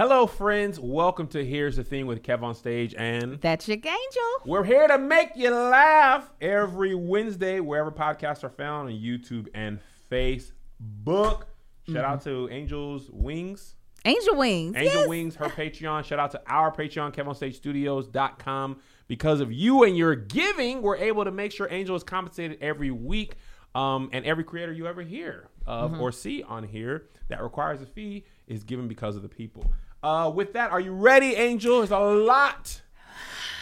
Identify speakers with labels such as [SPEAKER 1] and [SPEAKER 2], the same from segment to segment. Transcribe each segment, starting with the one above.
[SPEAKER 1] Hello, friends. Welcome to Here's the Thing with Kev on stage, and
[SPEAKER 2] That's your angel.
[SPEAKER 1] we're here to make you laugh every Wednesday, wherever podcasts are found on YouTube and Facebook. Shout out to Angels Wings.
[SPEAKER 2] Angel Wings.
[SPEAKER 1] Angel
[SPEAKER 2] yes.
[SPEAKER 1] Wings, her Patreon. Shout out to our Patreon, KevOnStageStudios.com. Because of you and your giving, we're able to make sure Angel is compensated every week. Um, and every creator you ever hear of
[SPEAKER 2] Mm-hmm.
[SPEAKER 1] or see on here that requires a fee is given because of the people. Uh, with that, are you ready, Angel? There's a lot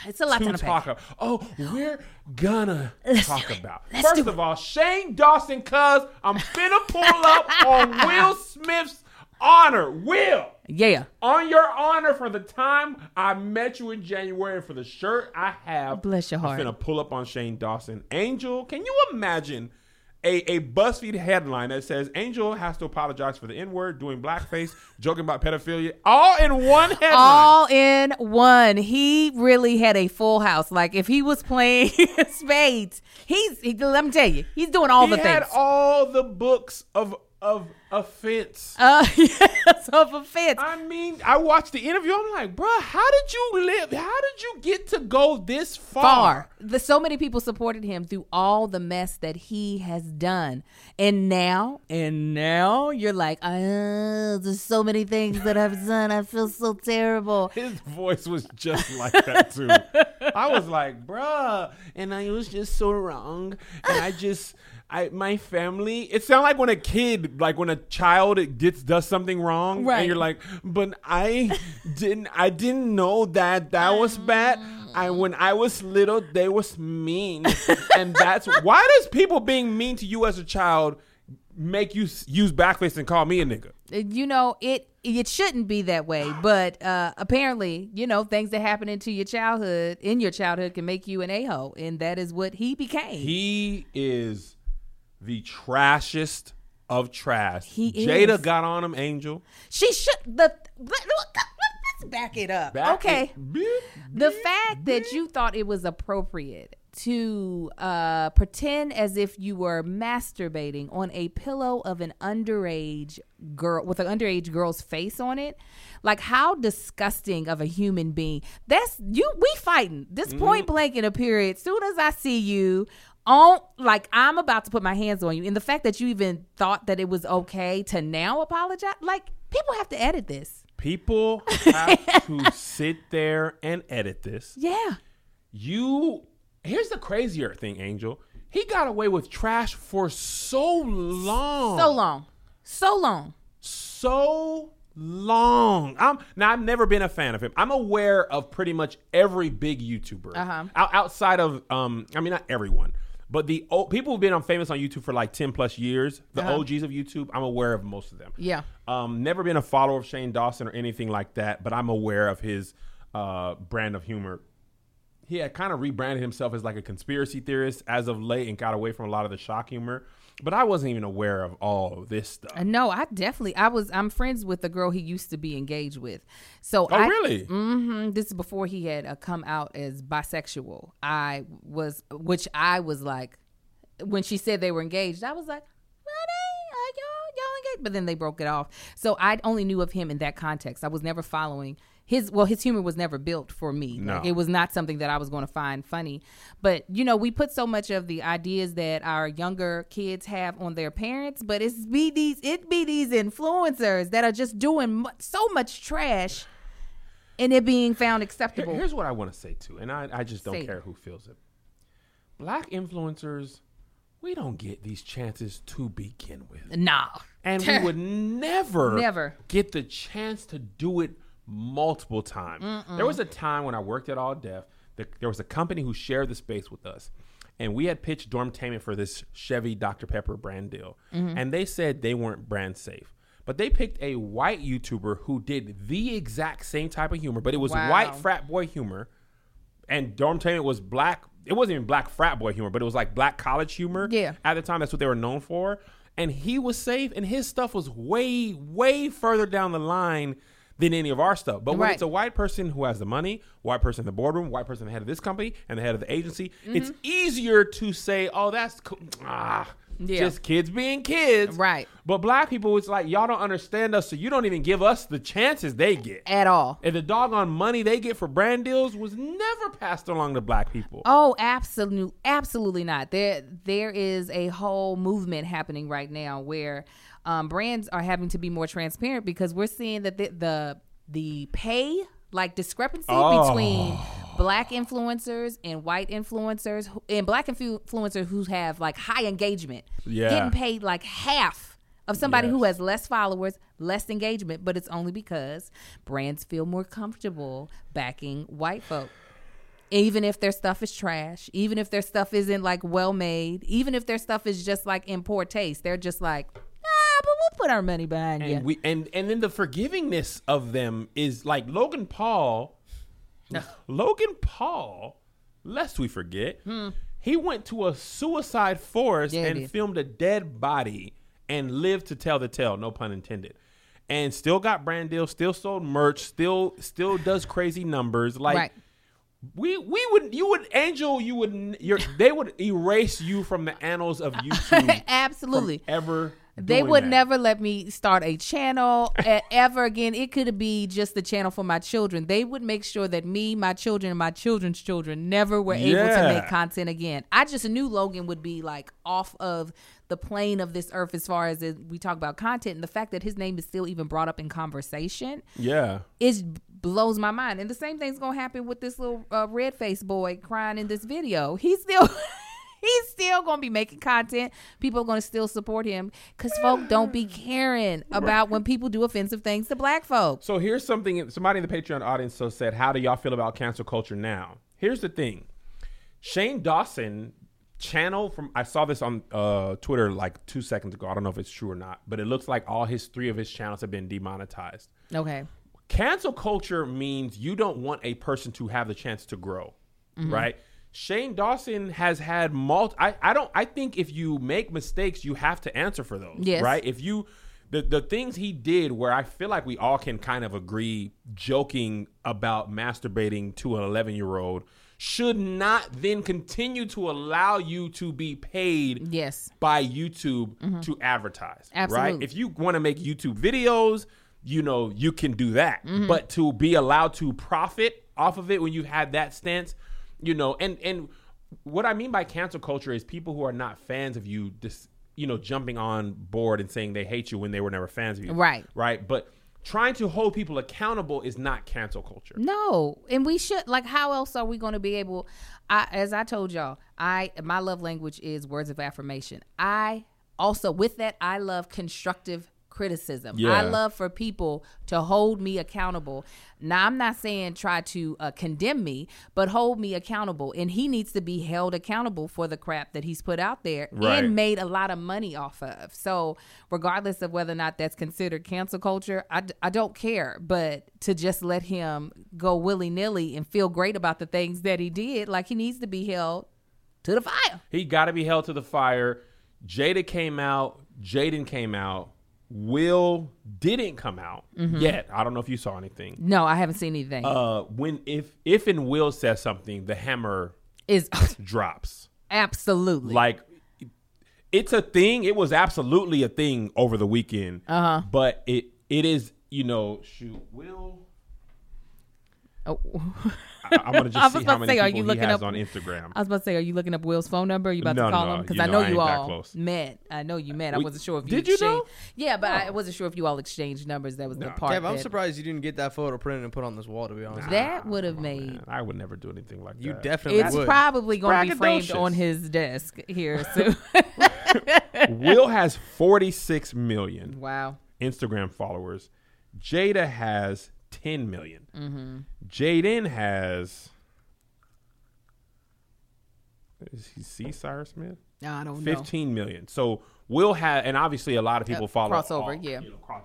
[SPEAKER 2] It's a lot to
[SPEAKER 1] to talk about. Oh, we're gonna
[SPEAKER 2] Let's
[SPEAKER 1] talk about.
[SPEAKER 2] Let's
[SPEAKER 1] First of all, Shane Dawson, cuz I'm finna pull up on Will Smith's honor. Will
[SPEAKER 2] Yeah.
[SPEAKER 1] on your honor for the time I met you in January and for the shirt I have.
[SPEAKER 2] Bless your heart.
[SPEAKER 1] I'm finna pull up on Shane Dawson. Angel, can you imagine a, a BuzzFeed headline that says Angel has to apologize for the N word, doing blackface, joking about pedophilia, all in one headline?
[SPEAKER 2] All in one. He really had a full house. Like if he was playing spades, he's he, let me tell you, he's doing all
[SPEAKER 1] he
[SPEAKER 2] the
[SPEAKER 1] had
[SPEAKER 2] things.
[SPEAKER 1] all the books of of offense.
[SPEAKER 2] uh yes, of offense.
[SPEAKER 1] I mean, I watched the interview. I'm like, bruh, how did you live? How did you get to go this far?
[SPEAKER 2] Far. The, so many people supported him through all the mess that he has done. And now, and now you're like, oh, there's so many things that I've done. I feel so terrible.
[SPEAKER 1] His voice was just like that too. I was like, bruh, and I was just so wrong, and I just. I, my family. It sounds like when a kid, like when a child gets does something wrong,
[SPEAKER 2] Right.
[SPEAKER 1] and you're like, "But I didn't. I didn't know that that was bad. I when I was little, they was mean, and that's why does people being mean to you as a child make you use backface and call me a nigga?
[SPEAKER 2] you know it it shouldn't be that way but uh apparently you know things that happen into your childhood in your childhood can make you an a-hole and that is what he became
[SPEAKER 1] He is the trashest of trash.
[SPEAKER 2] He
[SPEAKER 1] Jada
[SPEAKER 2] is.
[SPEAKER 1] got on him, Angel.
[SPEAKER 2] she should the let, us back it up
[SPEAKER 1] Back
[SPEAKER 2] okay
[SPEAKER 1] it- beep,
[SPEAKER 2] the
[SPEAKER 1] beep,
[SPEAKER 2] fact that you thought it was appropriate to uh, pretend as if you were masturbating on a pillow of an underage girl with an underage girl's face on it, like how disgusting of a human being. That's you. We fighting this point blank in a period. Soon as I see you. On like I'm about to put my hands on you, and the fact that you even thought that it was okay to now apologize, like people have to edit this.
[SPEAKER 1] People have to sit there and edit this.
[SPEAKER 2] Yeah,
[SPEAKER 1] You here's the crazier thing, Angel. He got away with trash for so long.
[SPEAKER 2] so long, so long.
[SPEAKER 1] so long. I'm now. I've never been a fan of him. I'm aware of pretty much every big YouTuber
[SPEAKER 2] Uh-huh.
[SPEAKER 1] Out- outside of um. I mean, not everyone, but the o- people who've been on famous on YouTube for like ten plus years. The
[SPEAKER 2] Uh-huh.
[SPEAKER 1] OGs of YouTube. I'm aware of most of them.
[SPEAKER 2] Yeah.
[SPEAKER 1] Um. Never been a follower of Shane Dawson or anything like that, but I'm aware of his uh brand of humor. He had kind of rebranded himself as like a conspiracy theorist as of late and got away from a lot of the shock humor. But I wasn't even aware of all of this stuff.
[SPEAKER 2] Uh, No, I definitely. I was. I'm friends with the girl he used to be engaged with. So.
[SPEAKER 1] Oh,
[SPEAKER 2] I,
[SPEAKER 1] really?
[SPEAKER 2] hmm This is before he had uh, come out as bisexual. I was, which I was like, when she said they were engaged, I was like, "Really? Are y'all y'all engaged?" But then they broke it off. So I only knew of him in that context. I was never following his. Well, his humor was never built for me.
[SPEAKER 1] No.
[SPEAKER 2] Like, it was not something that I was going to find funny. But you know, we put so much of the ideas that our younger kids have on their parents, but it's be these it be these influencers that are just doing mu- so much trash, and it being found
[SPEAKER 1] Here-
[SPEAKER 2] acceptable.
[SPEAKER 1] here's what I want to say too, and I, I just don't
[SPEAKER 2] Say it.
[SPEAKER 1] care who feels it. Black influencers, we don't get these chances to begin with,
[SPEAKER 2] nah,
[SPEAKER 1] and we would never,
[SPEAKER 2] Never.
[SPEAKER 1] get the chance to do it multiple times. There was a time when I worked at All Def. there was a company who shared the space with us, and we had pitched Dormtainment for this Chevy Dr Pepper brand deal, mm-hmm. and they said they weren't brand safe. But they picked a white YouTuber who did the exact same type of humor, but it was
[SPEAKER 2] Wow.
[SPEAKER 1] white frat boy humor and Dormtainment was black. It wasn't even black frat boy humor, but it was like black college humor.
[SPEAKER 2] Yeah.
[SPEAKER 1] At the time, that's what they were known for. And he was safe, and his stuff was way, way further down the line than any of our stuff. But when
[SPEAKER 2] Right.
[SPEAKER 1] it's a white person who has the money, white person in the boardroom, white person the head of this company, and the head of the agency,
[SPEAKER 2] Mm-hmm.
[SPEAKER 1] it's easier to say, "Oh, that's cool." Ah,
[SPEAKER 2] Yeah.
[SPEAKER 1] just kids being kids.
[SPEAKER 2] Right.
[SPEAKER 1] But black people, it's like y'all don't understand us, so you don't even give us the chances they get.
[SPEAKER 2] At all.
[SPEAKER 1] And the doggone money they get for brand deals was never passed along to black people.
[SPEAKER 2] Oh, absolutely, absolutely not. There, there is a whole movement happening right now where um, brands are having to be more transparent because we're seeing that the the, the pay like discrepancy
[SPEAKER 1] Oh.
[SPEAKER 2] between black influencers and white influencers who- and black influencers who have like high engagement
[SPEAKER 1] Yeah.
[SPEAKER 2] getting paid like half of somebody who has less followers less engagement but it's only because brands feel more comfortable backing white folk even if their stuff is trash, even if their stuff isn't like well made, even if their stuff is just like in poor taste, they're just like, ah, but we'll put our money behind
[SPEAKER 1] and
[SPEAKER 2] you.
[SPEAKER 1] we and and then the forgivingness of them is like Logan Paul. Logan Paul, lest we forget, he went to a suicide forest
[SPEAKER 2] Hmm. Yeah,
[SPEAKER 1] and filmed a dead body and lived to tell the tale. No pun intended. And still got brand deals, still sold merch, still still does crazy numbers. Like
[SPEAKER 2] right.
[SPEAKER 1] we we would you would Angel you would your they would erase you from the annals of YouTube
[SPEAKER 2] Absolutely.
[SPEAKER 1] ever.
[SPEAKER 2] They would
[SPEAKER 1] that.
[SPEAKER 2] never let me start a channel ever again. It could be just the channel for my children. They would make sure that me, my children, and my children's children never were able to make content again. I just knew Logan would be like off of the plane of this earth as far as it, we talk about content. And the fact that his name is still even brought up in conversation
[SPEAKER 1] Yeah.
[SPEAKER 2] it blows my mind. And the same thing's gonna happen with this little uh, red face boy crying in this video. He's still. He's still gonna be making content. People are gonna still support him because folk don't be caring about when people do offensive things to black folks.
[SPEAKER 1] So here's something somebody in the Patreon audience so said, How do y'all feel about cancel culture now? Here's the thing. Shane Dawson channel from I saw this on uh, Twitter like two seconds ago. I don't know if it's true or not, but it looks like all his three of his channels have been demonetized.
[SPEAKER 2] Okay.
[SPEAKER 1] Cancel culture means you don't want a person to have the chance to grow, right? Shane Dawson has had multi. I, I don't. I think if you make mistakes, you have to answer for those,
[SPEAKER 2] Yes.
[SPEAKER 1] right? If you the the things he did, where I feel like we all can kind of agree, joking about masturbating to an eleven year old, should not then continue to allow you to be paid
[SPEAKER 2] Yes.
[SPEAKER 1] by YouTube to advertise. Right?
[SPEAKER 2] Absolutely.
[SPEAKER 1] If you want to make YouTube videos, you know, you can do that.
[SPEAKER 2] Mm-hmm.
[SPEAKER 1] But to be allowed to profit off of it when you've had that stance, you know, and and what I mean by cancel culture is people who are not fans of you just you know, jumping on board and saying they hate you when they were never fans of you.
[SPEAKER 2] Right.
[SPEAKER 1] Right. But trying to hold people accountable is not cancel culture.
[SPEAKER 2] No, and we should like. How else are we going to be able? I, as I told y'all, I my love language is words of affirmation. I also with that I love constructive criticism.
[SPEAKER 1] Yeah.
[SPEAKER 2] I love for people to hold me accountable. Now I'm not saying try to uh, condemn me, but hold me accountable. And he needs to be held accountable for the crap that he's put out there
[SPEAKER 1] Right.
[SPEAKER 2] and made a lot of money off of. So regardless of whether or not that's considered cancel culture, I, d- I don't care. But to just let him go willy nilly and feel great about the things that he did, like he needs to be held to the fire.
[SPEAKER 1] He got to be held to the fire. Jada came out. Jaden came out. Will didn't come out
[SPEAKER 2] Mm-hmm.
[SPEAKER 1] yet. I don't know if you saw anything.
[SPEAKER 2] No, I haven't seen anything.
[SPEAKER 1] Uh, when if if and Will says something, the hammer
[SPEAKER 2] is
[SPEAKER 1] drops.
[SPEAKER 2] absolutely
[SPEAKER 1] Like it's a thing. It was absolutely a thing over the weekend. Uh
[SPEAKER 2] Uh-huh.
[SPEAKER 1] But it it is you know shoot Will.
[SPEAKER 2] Oh.
[SPEAKER 1] I, I'm gonna just see how many
[SPEAKER 2] say, are
[SPEAKER 1] people
[SPEAKER 2] you
[SPEAKER 1] he has
[SPEAKER 2] up-
[SPEAKER 1] on Instagram.
[SPEAKER 2] I was about to say, are you looking up Will's phone number? Are you about
[SPEAKER 1] No,
[SPEAKER 2] to call
[SPEAKER 1] no,
[SPEAKER 2] him? Because I
[SPEAKER 1] know
[SPEAKER 2] know
[SPEAKER 1] I
[SPEAKER 2] you
[SPEAKER 1] ain't
[SPEAKER 2] all
[SPEAKER 1] close.
[SPEAKER 2] met. I know you met. I
[SPEAKER 1] We-
[SPEAKER 2] wasn't sure if you
[SPEAKER 1] did you know?
[SPEAKER 2] Yeah, but I wasn't sure if you all exchanged numbers. That was the part.
[SPEAKER 3] Kev, I'm
[SPEAKER 2] that,
[SPEAKER 3] surprised you didn't get that photo printed and put on this wall. To be honest,
[SPEAKER 2] That would have made.
[SPEAKER 1] Man, I would never do anything like that.
[SPEAKER 3] you
[SPEAKER 1] that.
[SPEAKER 3] definitely
[SPEAKER 2] It's
[SPEAKER 3] would.
[SPEAKER 2] probably going to be framed on his desk here soon.
[SPEAKER 1] Will has 46 million
[SPEAKER 2] wow.
[SPEAKER 1] Instagram followers. Jada has 10 million.
[SPEAKER 2] Mm-hmm.
[SPEAKER 1] Jaden has. Is he C. Cyrus Smith?
[SPEAKER 2] No, I don't know.
[SPEAKER 1] 15 million. So Will have, and obviously a lot of people
[SPEAKER 2] Uh,
[SPEAKER 1] follow.
[SPEAKER 2] crossover,
[SPEAKER 1] all,
[SPEAKER 2] yeah.
[SPEAKER 1] you know, cross-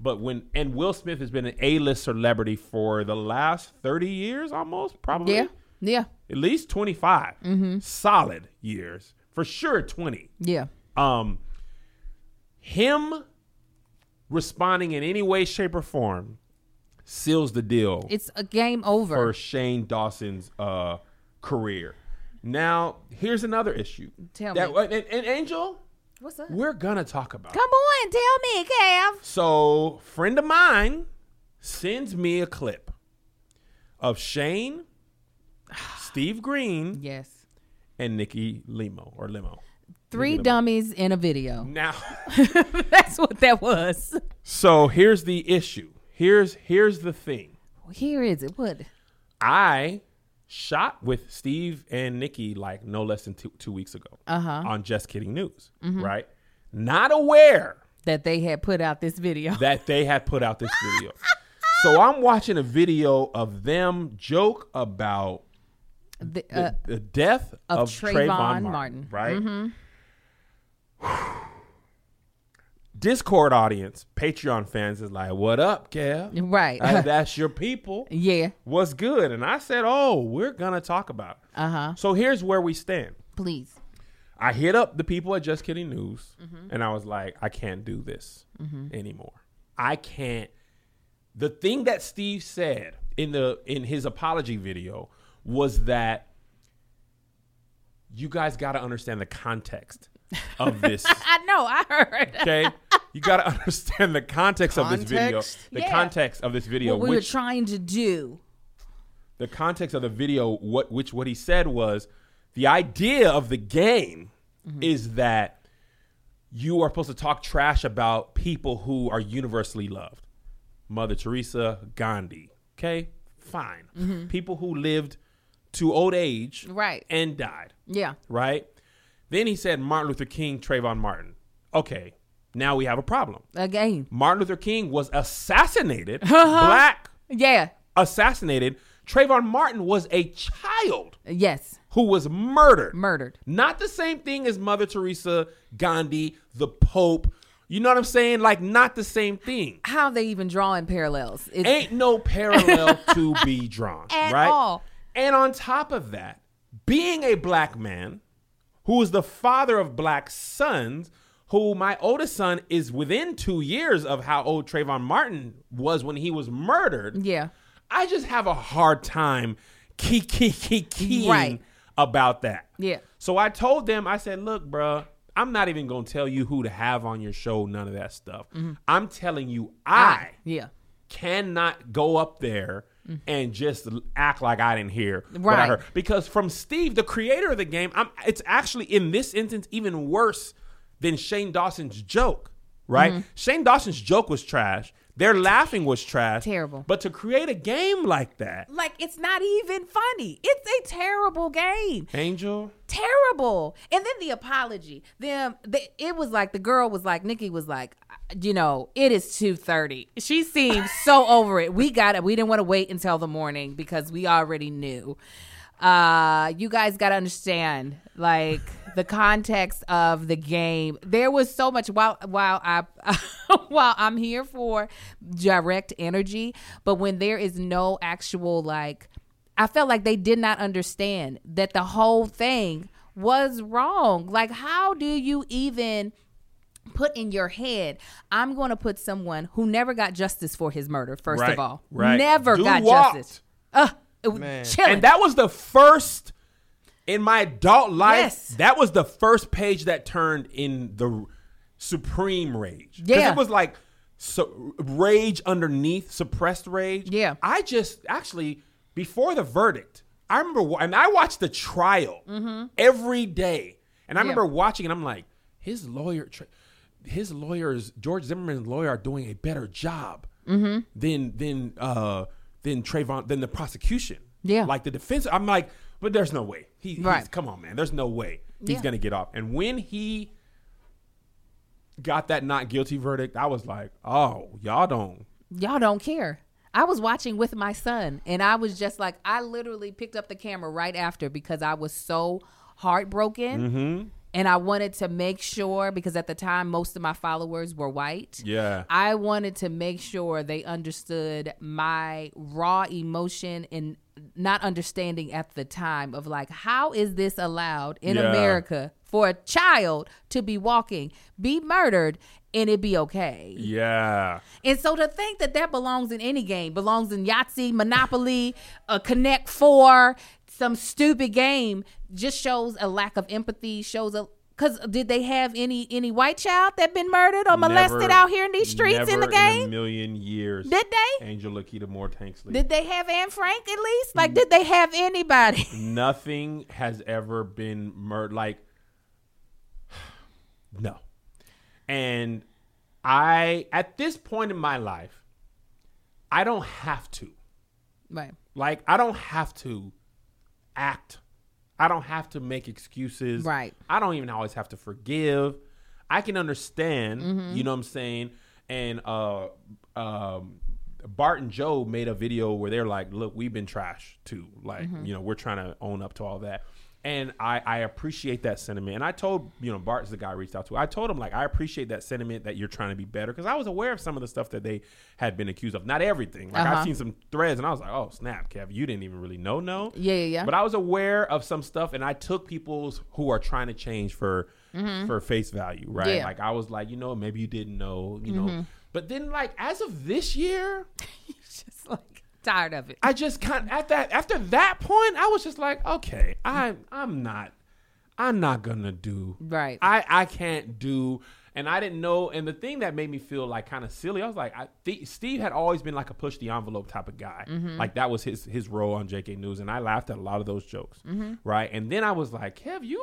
[SPEAKER 1] but when, and Will Smith has been an A list celebrity for the last 30 years almost, probably.
[SPEAKER 2] Yeah. Yeah.
[SPEAKER 1] At least 25
[SPEAKER 2] Mm-hmm.
[SPEAKER 1] solid years. For sure 20
[SPEAKER 2] Yeah.
[SPEAKER 1] um him responding in any way shape or form seals the deal
[SPEAKER 2] It's a game over.
[SPEAKER 1] for Shane Dawson's uh career now here's another issue
[SPEAKER 2] Tell
[SPEAKER 1] that
[SPEAKER 2] me.
[SPEAKER 1] and, and Angel
[SPEAKER 2] What's up?
[SPEAKER 1] we're gonna talk about.
[SPEAKER 2] Come on, tell me, Kev.
[SPEAKER 1] So, friend of mine sends me a clip of Shane, Steve Greene,
[SPEAKER 2] Yes.
[SPEAKER 1] and Nikki Limo or Limo.
[SPEAKER 2] Three
[SPEAKER 1] Nikki Limo.
[SPEAKER 2] dummies in a video.
[SPEAKER 1] Now,
[SPEAKER 2] That's what that was.
[SPEAKER 1] so here's the issue. Here's here's the thing.
[SPEAKER 2] Here is it. What?
[SPEAKER 1] I shot with Steve and Nikki like no less than two, two weeks ago
[SPEAKER 2] Uh-huh.
[SPEAKER 1] on Just Kidding News, right? Not aware
[SPEAKER 2] That they had put out this video.
[SPEAKER 1] that they had put out this video. so I'm watching a video of them joke about
[SPEAKER 2] The-
[SPEAKER 1] the,
[SPEAKER 2] uh,
[SPEAKER 1] the death
[SPEAKER 2] of
[SPEAKER 1] of,
[SPEAKER 2] Trayvon
[SPEAKER 1] Trayvon,
[SPEAKER 2] Martin.
[SPEAKER 1] Martin, right? Discord audience, Patreon fans is like, "What up, Kev?
[SPEAKER 2] right.
[SPEAKER 1] That's your people.
[SPEAKER 2] yeah.
[SPEAKER 1] What's good?" And I said, "Oh, we're gonna talk about."
[SPEAKER 2] Uh huh.
[SPEAKER 1] So here's where we stand.
[SPEAKER 2] Please.
[SPEAKER 1] I hit up the people at Just Kidding News,
[SPEAKER 2] Mm-hmm.
[SPEAKER 1] and I was like, I can't do this anymore. I can't. The thing that Steve said in the in his apology video was that you guys got to understand the context of this.
[SPEAKER 2] I know. I heard.
[SPEAKER 1] Okay, you got to understand the context, of this video. The
[SPEAKER 2] Yeah.
[SPEAKER 1] context of this video,
[SPEAKER 2] what we were trying to do.
[SPEAKER 1] the context of the video what which what he said was the idea of the game mm-hmm. is that you are supposed to talk trash about people who are universally loved mother teresa gandhi okay fine mm-hmm. people who lived to old age
[SPEAKER 2] Right.
[SPEAKER 1] and died
[SPEAKER 2] Yeah.
[SPEAKER 1] right then he said martin luther king trayvon martin okay now we have a problem
[SPEAKER 2] Again.
[SPEAKER 1] martin luther king was assassinated uh-huh. black
[SPEAKER 2] Yeah.
[SPEAKER 1] assassinated, Trayvon Martin was a child
[SPEAKER 2] Yes.
[SPEAKER 1] who was murdered.
[SPEAKER 2] Murdered.
[SPEAKER 1] Not the same thing as Mother Teresa, Gandhi, the Pope. You know what I'm saying? Like, not the same thing.
[SPEAKER 2] How they even drawing parallels? It's,
[SPEAKER 1] Ain't no parallel to be drawn.
[SPEAKER 2] At
[SPEAKER 1] right?
[SPEAKER 2] all.
[SPEAKER 1] And on top of that, being a black man who is the father of black sons, who my oldest son is within two years of how old Trayvon Martin was when he was murdered.
[SPEAKER 2] yeah.
[SPEAKER 1] I just have a hard time key key key keying
[SPEAKER 2] Right.
[SPEAKER 1] about that.
[SPEAKER 2] Yeah.
[SPEAKER 1] So I told them, I said, look, bruh, I'm not even gonna tell you who to have on your show, none of that stuff. Mm-hmm. I'm telling you, I
[SPEAKER 2] Yeah.
[SPEAKER 1] cannot go up there and just act like I didn't hear what I heard. Because from Steve, the creator of the game, I'm, it's actually in this instance even worse than Shane Dawson's joke. Right?
[SPEAKER 2] Mm-hmm.
[SPEAKER 1] Shane Dawson's joke was trash. Their laughing was trash.
[SPEAKER 2] Terrible.
[SPEAKER 1] But to create a game like that,
[SPEAKER 2] Like it's not even funny. It's a terrible game.
[SPEAKER 1] Angel,
[SPEAKER 2] terrible. And then the apology. Them, they, it was like the girl was like, Nikki was like, you know, it is two thirty. She seemed so over it. We got it. We didn't want to wait until the morning because we already knew. Uh, you guys got to understand, like the context of the game. There was so much while while I while I'm here for direct energy, but when there is no actual like I felt like they did not understand that the whole thing was wrong. Like, how do you even put in your head, I'm going to put someone who never got justice for his murder, first
[SPEAKER 1] Right,
[SPEAKER 2] of all,
[SPEAKER 1] right.
[SPEAKER 2] never
[SPEAKER 1] Dude
[SPEAKER 2] got
[SPEAKER 1] walked.
[SPEAKER 2] justice. Uh, it was
[SPEAKER 3] Man.
[SPEAKER 2] chilling.
[SPEAKER 1] and that was the first in my adult life.
[SPEAKER 2] Yes.
[SPEAKER 1] That was the first page that turned in the supreme rage.
[SPEAKER 2] Yeah.
[SPEAKER 1] it was like so, rage underneath suppressed rage.
[SPEAKER 2] Yeah.
[SPEAKER 1] I just actually before the verdict, I remember, and I watched the trial every day, and I
[SPEAKER 2] Mm-hmm. Yeah.
[SPEAKER 1] remember watching, and I'm like, his lawyer, tra- his lawyers, George Zimmerman's lawyer, are doing a better job
[SPEAKER 2] Mm-hmm.
[SPEAKER 1] than than uh than Trayvon than the prosecution.
[SPEAKER 2] Yeah.
[SPEAKER 1] like the defense. I'm like, but there's no way. He, he's,
[SPEAKER 2] Right.
[SPEAKER 1] come on, man. There's no way he's
[SPEAKER 2] Yeah.
[SPEAKER 1] gonna get off. And when he got that not guilty verdict, I was like, oh, y'all don't.
[SPEAKER 2] y'all don't care. I was watching with my son, and I was just like, I literally picked up the camera right after because I was so heartbroken.
[SPEAKER 1] Mm-hmm.
[SPEAKER 2] And I wanted to make sure, because at the time, most of my followers were white.
[SPEAKER 1] Yeah.
[SPEAKER 2] I wanted to make sure they understood my raw emotion and not understanding at the time of like, how is this allowed in
[SPEAKER 1] Yeah.
[SPEAKER 2] America for a child to be walking, be murdered, and it be okay?
[SPEAKER 1] Yeah.
[SPEAKER 2] And so to think that that belongs in any game, belongs in Yahtzee, Monopoly, a Connect Four, some stupid game, just shows a lack of empathy, shows a Cause did they have any any white child that been murdered or molested
[SPEAKER 1] Never-
[SPEAKER 2] out here in these streets in the game?
[SPEAKER 1] a million years.
[SPEAKER 2] did they?
[SPEAKER 1] Angel Lakita Moore Tanksley.
[SPEAKER 2] Did they have Anne Frank at least? Like, did they have anybody?
[SPEAKER 1] Nothing has ever been murdered. Like, no. And I, at this point in my life, I don't have to.
[SPEAKER 2] right.
[SPEAKER 1] Like, I don't have to act. I don't have to make excuses.
[SPEAKER 2] Right.
[SPEAKER 1] I don't even always have to forgive. I can understand,
[SPEAKER 2] Mm-hmm.
[SPEAKER 1] you know what I'm saying? And uh um Bart and Joe made a video where they're like, look, we've been trash too. Like,
[SPEAKER 2] Mm-hmm.
[SPEAKER 1] you know, we're trying to own up to all that. And I, I appreciate that sentiment. And I told, you know, Bart's the guy I reached out to. I told him, like, I appreciate that sentiment that you're trying to be better. Because I was aware of some of the stuff that they had been accused of. Not everything. Like,
[SPEAKER 2] Uh-huh.
[SPEAKER 1] I've seen some threads and I was like, oh, snap, Kev, you didn't even really know, no.
[SPEAKER 2] Yeah, yeah, yeah.
[SPEAKER 1] But I was aware of some stuff, and I took people's who are trying to change for for face value, right?
[SPEAKER 2] Mm-hmm. Yeah.
[SPEAKER 1] Like I was like, you know, maybe you didn't know, you
[SPEAKER 2] Mm-hmm.
[SPEAKER 1] know. But then, like as of this year,
[SPEAKER 2] tired of it.
[SPEAKER 1] I just kind at that after that point, I was just like, okay, I I'm not, I'm not gonna do
[SPEAKER 2] Right.
[SPEAKER 1] I I can't do. And I didn't know. And the thing that made me feel like kind of silly, I was like, I, th- Steve had always been like a push the envelope type of guy.
[SPEAKER 2] Mm-hmm.
[SPEAKER 1] Like that was his his role on JK News, and I laughed at a lot of those jokes,
[SPEAKER 2] Mm-hmm.
[SPEAKER 1] right? And then I was like, Kev, you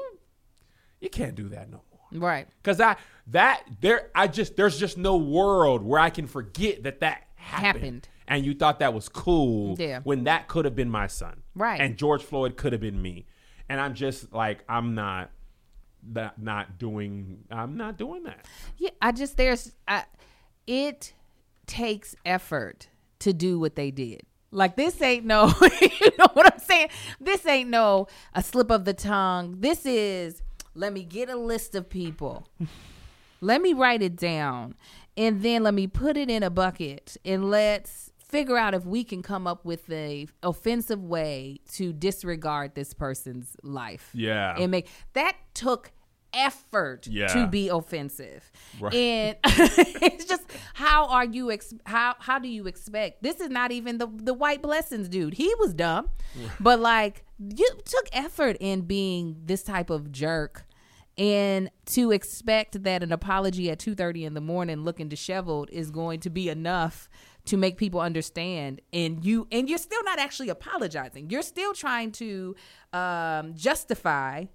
[SPEAKER 1] you can't do that no more.
[SPEAKER 2] right.
[SPEAKER 1] Cause I that there I just there's just no world where I can forget that that happened.
[SPEAKER 2] Happened.
[SPEAKER 1] And you thought that was cool
[SPEAKER 2] Yeah.
[SPEAKER 1] when that could have been my son.
[SPEAKER 2] Right.
[SPEAKER 1] And George Floyd could have been me. And I'm just like I'm not that not doing I'm not doing that.
[SPEAKER 2] Yeah, I just there's I, it takes effort to do what they did. Like this ain't no, you know what I'm saying? This ain't no a slip of the tongue. This is let me get a list of people. let me write it down and then let me put it in a bucket and let's figure out if we can come up with a offensive way to disregard this person's life
[SPEAKER 1] Yeah.
[SPEAKER 2] and make that took effort
[SPEAKER 1] Yeah.
[SPEAKER 2] to be offensive
[SPEAKER 1] Right.
[SPEAKER 2] and it's just how are you ex- how how do you expect this is not even the the white blessings dude he was dumb but like you took effort in being this type of jerk and to expect that an apology at 2.30 in the morning looking disheveled is going to be enough to make people understand and you and you're still not actually apologizing you're still trying to um, justify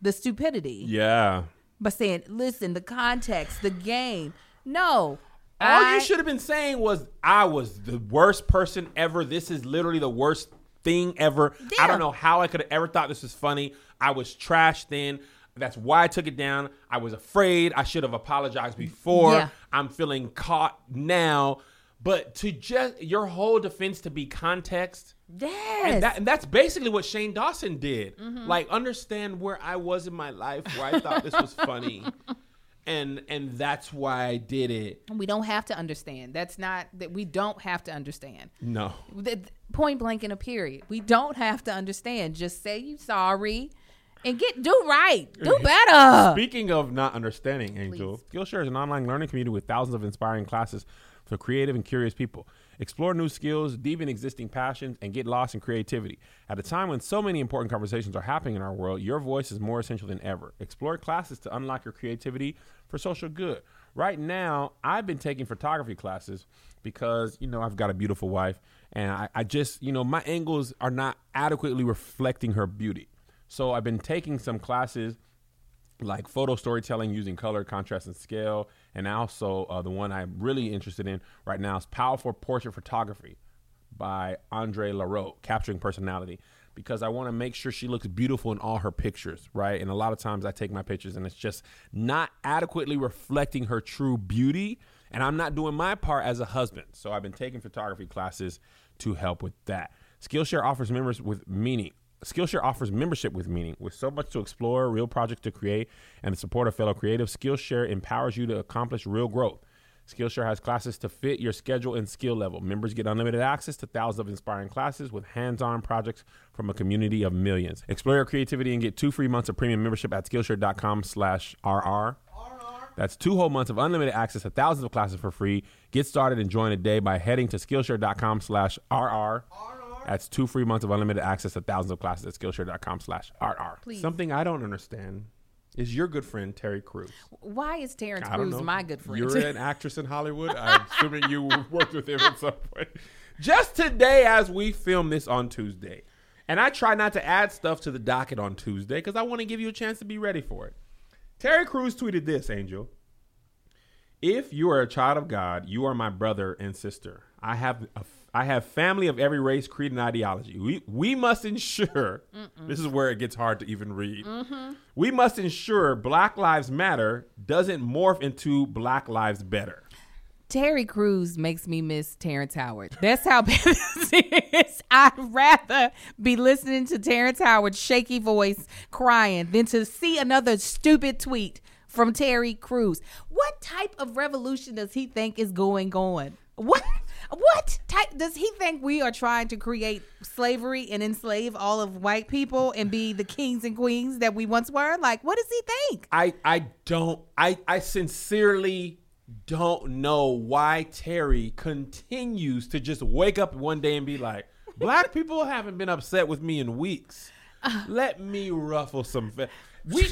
[SPEAKER 2] the stupidity
[SPEAKER 1] Yeah.
[SPEAKER 2] by saying listen the context the game no
[SPEAKER 1] All
[SPEAKER 2] I-
[SPEAKER 1] you should have been saying was I was the worst person ever. This is literally the worst thing ever. I don't know how I could have ever thought this was funny. I was trashed then. That's why I took it down. I was afraid. I should have apologized before.
[SPEAKER 2] Yeah.
[SPEAKER 1] I'm feeling caught now. But to just your whole defense to be context,
[SPEAKER 2] yes.
[SPEAKER 1] and, that, and that's basically what Shane Dawson did.
[SPEAKER 2] Mm-hmm.
[SPEAKER 1] Like understand where I was in my life, where I thought this was funny, and and that's why I did it.
[SPEAKER 2] we don't have to understand. That's not that we don't have to understand.
[SPEAKER 1] No,
[SPEAKER 2] The- point blank in a period. We don't have to understand. Just say you sorry and get do right. Do better.
[SPEAKER 1] Speaking of not understanding, Angel, Skillshare is an online learning community with thousands of inspiring classes for creative and curious people. Explore new skills, deepen existing passions, and get lost in creativity. At a time when so many important conversations are happening in our world, your voice is more essential than ever. Explore classes to unlock your creativity for social good. Right now, I've been taking photography classes because, you know, I've got a beautiful wife and I, I just, you know, my angles are not adequately reflecting her beauty. So I've been taking some classes like photo storytelling using color, contrast, and scale. And also, uh, the one I'm really interested in right now is powerful portrait photography by Andre Laroe, capturing personality. Because I want to make sure she looks beautiful in all her pictures, right? And a lot of times I take my pictures and it's just not adequately reflecting her true beauty. And I'm not doing my part as a husband. So I've been taking photography classes to help with that. Skillshare offers members with meaning Skillshare offers membership with meaning. With so much to explore, real projects to create, and the support of fellow creatives, Skillshare empowers you to accomplish real growth. Skillshare has classes to fit your schedule and skill level. Members get unlimited access to thousands of inspiring classes with hands-on projects from a community of millions. Explore your creativity and get two free months of premium membership at Skillshare.com slash RR. That's two whole months of unlimited access to thousands of classes for free. Get started and join today by heading to Skillshare.com slash RR. That's two free months of unlimited access to thousands of classes at Skillshare.com slash RR.
[SPEAKER 2] Please.
[SPEAKER 1] Something I don't understand is your good friend Terry Crews.
[SPEAKER 2] Why is Terrence Crews
[SPEAKER 1] know.
[SPEAKER 2] my good friend?
[SPEAKER 1] You're an actress in Hollywood. I'm assuming you worked with him at some point. Just today, as we film this on Tuesday, and I try not to add stuff to the docket on Tuesday because I want to give you a chance to be ready for it. Terry Crews tweeted this, Angel. If you are a child of God, you are my brother and sister. I have a, I have family of every race, creed, and ideology. We we must ensure. This is where it gets hard to even read. Mm-hmm. We must ensure Black Lives Matter doesn't morph into Black Lives Better.
[SPEAKER 2] Terry Crews makes me miss Terrence Howard. That's how bad this is. I'd rather be listening to Terrence Howard's shaky voice crying than to see another stupid tweet from Terry Crews. What type of revolution does he think is going on? What what type does he think we are trying to create slavery and enslave all of white people and be the kings and queens that we once were? Like what does he think?
[SPEAKER 1] I I don't I I sincerely don't know why Terry continues to just wake up one day and be like, "Black people haven't been upset with me in weeks. Let me ruffle some fe-. We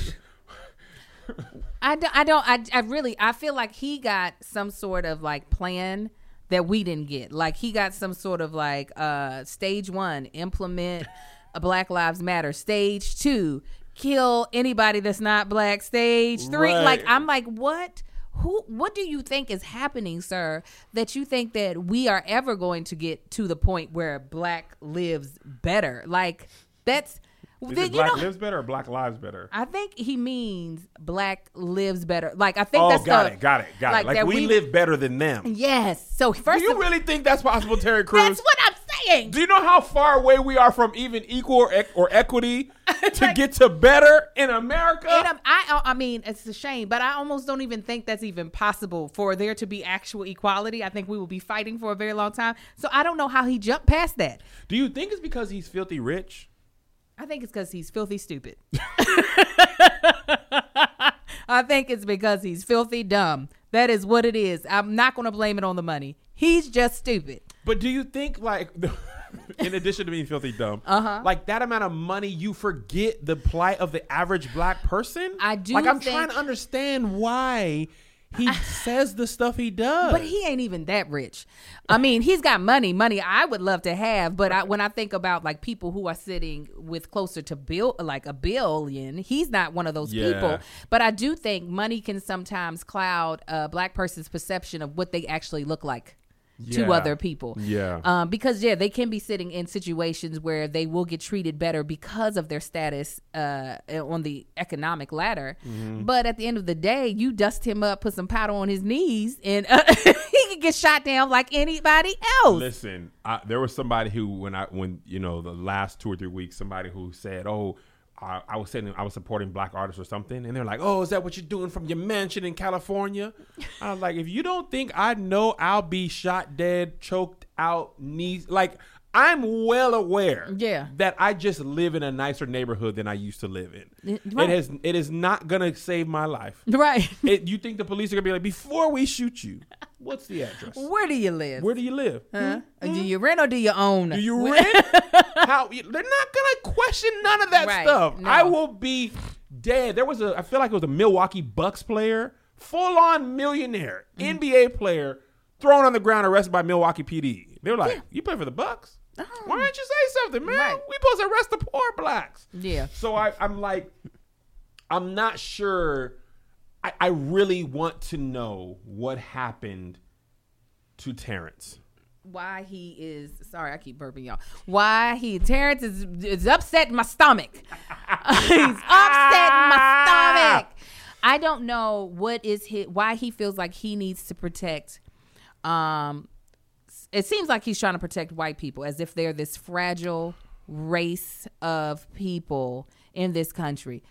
[SPEAKER 2] I don't, I don't, I, I really, I feel like he got some sort of like plan that we didn't get. Like he got some sort of like uh stage one, implement a Black Lives Matter. Stage two, kill anybody that's not black. Stage three,
[SPEAKER 1] Right.
[SPEAKER 2] like I'm like, what? Who? What do you think is happening, sir? That you think that we are ever going to get to the point where black lives better? Like that's.
[SPEAKER 1] Is
[SPEAKER 2] then,
[SPEAKER 1] it
[SPEAKER 2] you
[SPEAKER 1] Black
[SPEAKER 2] know,
[SPEAKER 1] lives better or Black lives better?
[SPEAKER 2] I think he means black lives better. Like I think
[SPEAKER 1] Oh,
[SPEAKER 2] that's
[SPEAKER 1] got
[SPEAKER 2] the,
[SPEAKER 1] it, got it, got it. Like
[SPEAKER 2] that
[SPEAKER 1] we, live better than them.
[SPEAKER 2] Yes. So first, Do
[SPEAKER 1] you
[SPEAKER 2] of,
[SPEAKER 1] really think that's possible, Terry Crews?
[SPEAKER 2] that's what I'm saying.
[SPEAKER 1] Do you know how far away we are from even equal or, or equity to get to better in America?
[SPEAKER 2] And I, I mean, it's a shame, but I almost don't even think that's even possible for there to be actual equality. I think we will be fighting for a very long time. So I don't know how he jumped past that.
[SPEAKER 1] Do you think it's because he's filthy rich?
[SPEAKER 2] I think it's because he's filthy stupid. I think it's because he's filthy dumb. That is what it is. I'm not going to blame it on the money. He's just stupid.
[SPEAKER 1] But do you think like in addition to being filthy dumb,
[SPEAKER 2] Uh-huh.
[SPEAKER 1] like that amount of money you forget the plight of the average black person?
[SPEAKER 2] I do
[SPEAKER 1] Like I'm trying to understand why he says the stuff he does.
[SPEAKER 2] But he ain't even that rich. I mean, he's got money, money I would love to have. But I, when I think about like people who are sitting with closer to bill, like a billion, he's not one of those
[SPEAKER 1] Yeah.
[SPEAKER 2] people. But I do think money can sometimes cloud a black person's perception of what they actually look like. To other people,
[SPEAKER 1] Yeah.
[SPEAKER 2] um, because yeah, they can be sitting in situations where they will get treated better because of their status uh, on the economic ladder.
[SPEAKER 1] Mm-hmm.
[SPEAKER 2] But at the end of the day, you dust him up, put some powder on his knees, and uh, he can get shot down like anybody else.
[SPEAKER 1] Listen, I, there was somebody who, when I, when you know, the last two or three weeks, somebody who said, "Oh, I, I was saying I was supporting black artists or something," and they're like, "Oh, is that what you're doing from your mansion in California?" I was like, "If you don't think I know, I'll be shot dead, choked out, knees like." I'm well aware
[SPEAKER 2] Yeah.
[SPEAKER 1] that I just live in a nicer neighborhood than I used to live in.
[SPEAKER 2] Right.
[SPEAKER 1] It has it is not gonna save my life.
[SPEAKER 2] Right?
[SPEAKER 1] It, you think the police are gonna be like, before we shoot you, what's the address?
[SPEAKER 2] Where do you live?
[SPEAKER 1] Where do you live?
[SPEAKER 2] Huh? Hmm? Do you rent or do you own?
[SPEAKER 1] Do you rent? How they're not gonna question none of that
[SPEAKER 2] Right,
[SPEAKER 1] stuff.
[SPEAKER 2] no.
[SPEAKER 1] I will be dead. There was a I feel like it was a Milwaukee Bucks player, full on millionaire,
[SPEAKER 2] Mm-hmm.
[SPEAKER 1] NBA player, thrown on the ground, arrested by Milwaukee PD. They were like, "You play for the Bucks? Why don't you say something, man?
[SPEAKER 2] Oh. Right.
[SPEAKER 1] We supposed to arrest the poor blacks."
[SPEAKER 2] Yeah.
[SPEAKER 1] So I, I'm like, I'm not sure. I, I really want to know what happened to Terrence.
[SPEAKER 2] Why he is sorry, I keep burping y'all. Why he Terrence is is upsetting my stomach. He's upsetting my stomach. I don't know what is his why he feels like he needs to protect um it seems like he's trying to protect white people as if they're this fragile race of people in this country.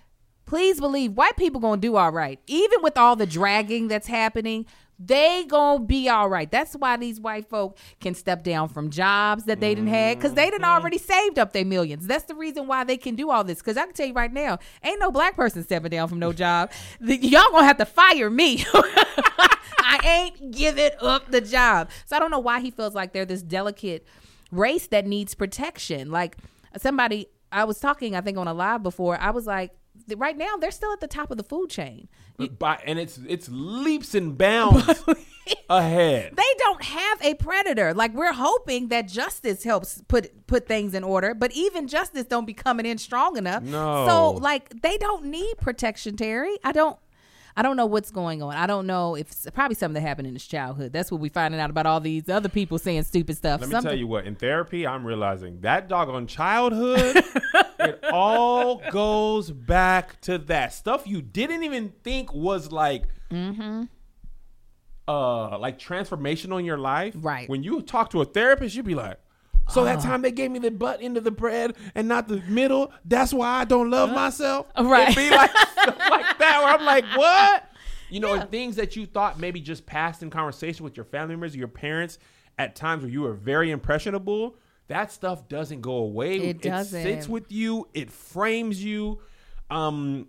[SPEAKER 2] Please believe white people gonna do all right. Even with all the dragging that's happening, they gonna be all right. That's why these white folk can step down from jobs that they didn't have because they didn't mm-hmm. already saved up their millions. That's the reason why they can do all this. Because I can tell you right now, ain't no black person stepping down from no job. Y'all gonna have to fire me. I ain't giving up the job. So I don't know why he feels like they're this delicate race that needs protection. Like somebody I was talking, I think on a live before, I was like, right now they're still at the top of the food chain.
[SPEAKER 1] By, and it's it's leaps and bounds ahead.
[SPEAKER 2] They don't have a predator. Like we're hoping that justice helps put put things in order, but even justice don't be coming in strong enough.
[SPEAKER 1] No.
[SPEAKER 2] So like they don't need protection, Terry. I don't I don't know what's going on. I don't know if it's probably something that happened in his childhood. That's what we're finding out about all these other people saying stupid stuff.
[SPEAKER 1] Let me
[SPEAKER 2] Something-
[SPEAKER 1] tell you what, in therapy, I'm realizing that dog on childhood, it all goes back to that stuff you didn't even think was like,
[SPEAKER 2] Mm-hmm.
[SPEAKER 1] uh, like transformational in your life.
[SPEAKER 2] Right.
[SPEAKER 1] When you talk to a therapist, you'd be like, so that time they gave me the butt into the bread and not the middle. That's why I don't love myself.
[SPEAKER 2] Right.
[SPEAKER 1] It'd be like stuff like that. Where I'm like, what? You know, and things that you thought maybe just passed in conversation with your family members, your parents, at times where you were very impressionable. That stuff doesn't go away.
[SPEAKER 2] It
[SPEAKER 1] sits
[SPEAKER 2] doesn't.
[SPEAKER 1] with you. It frames you. Um,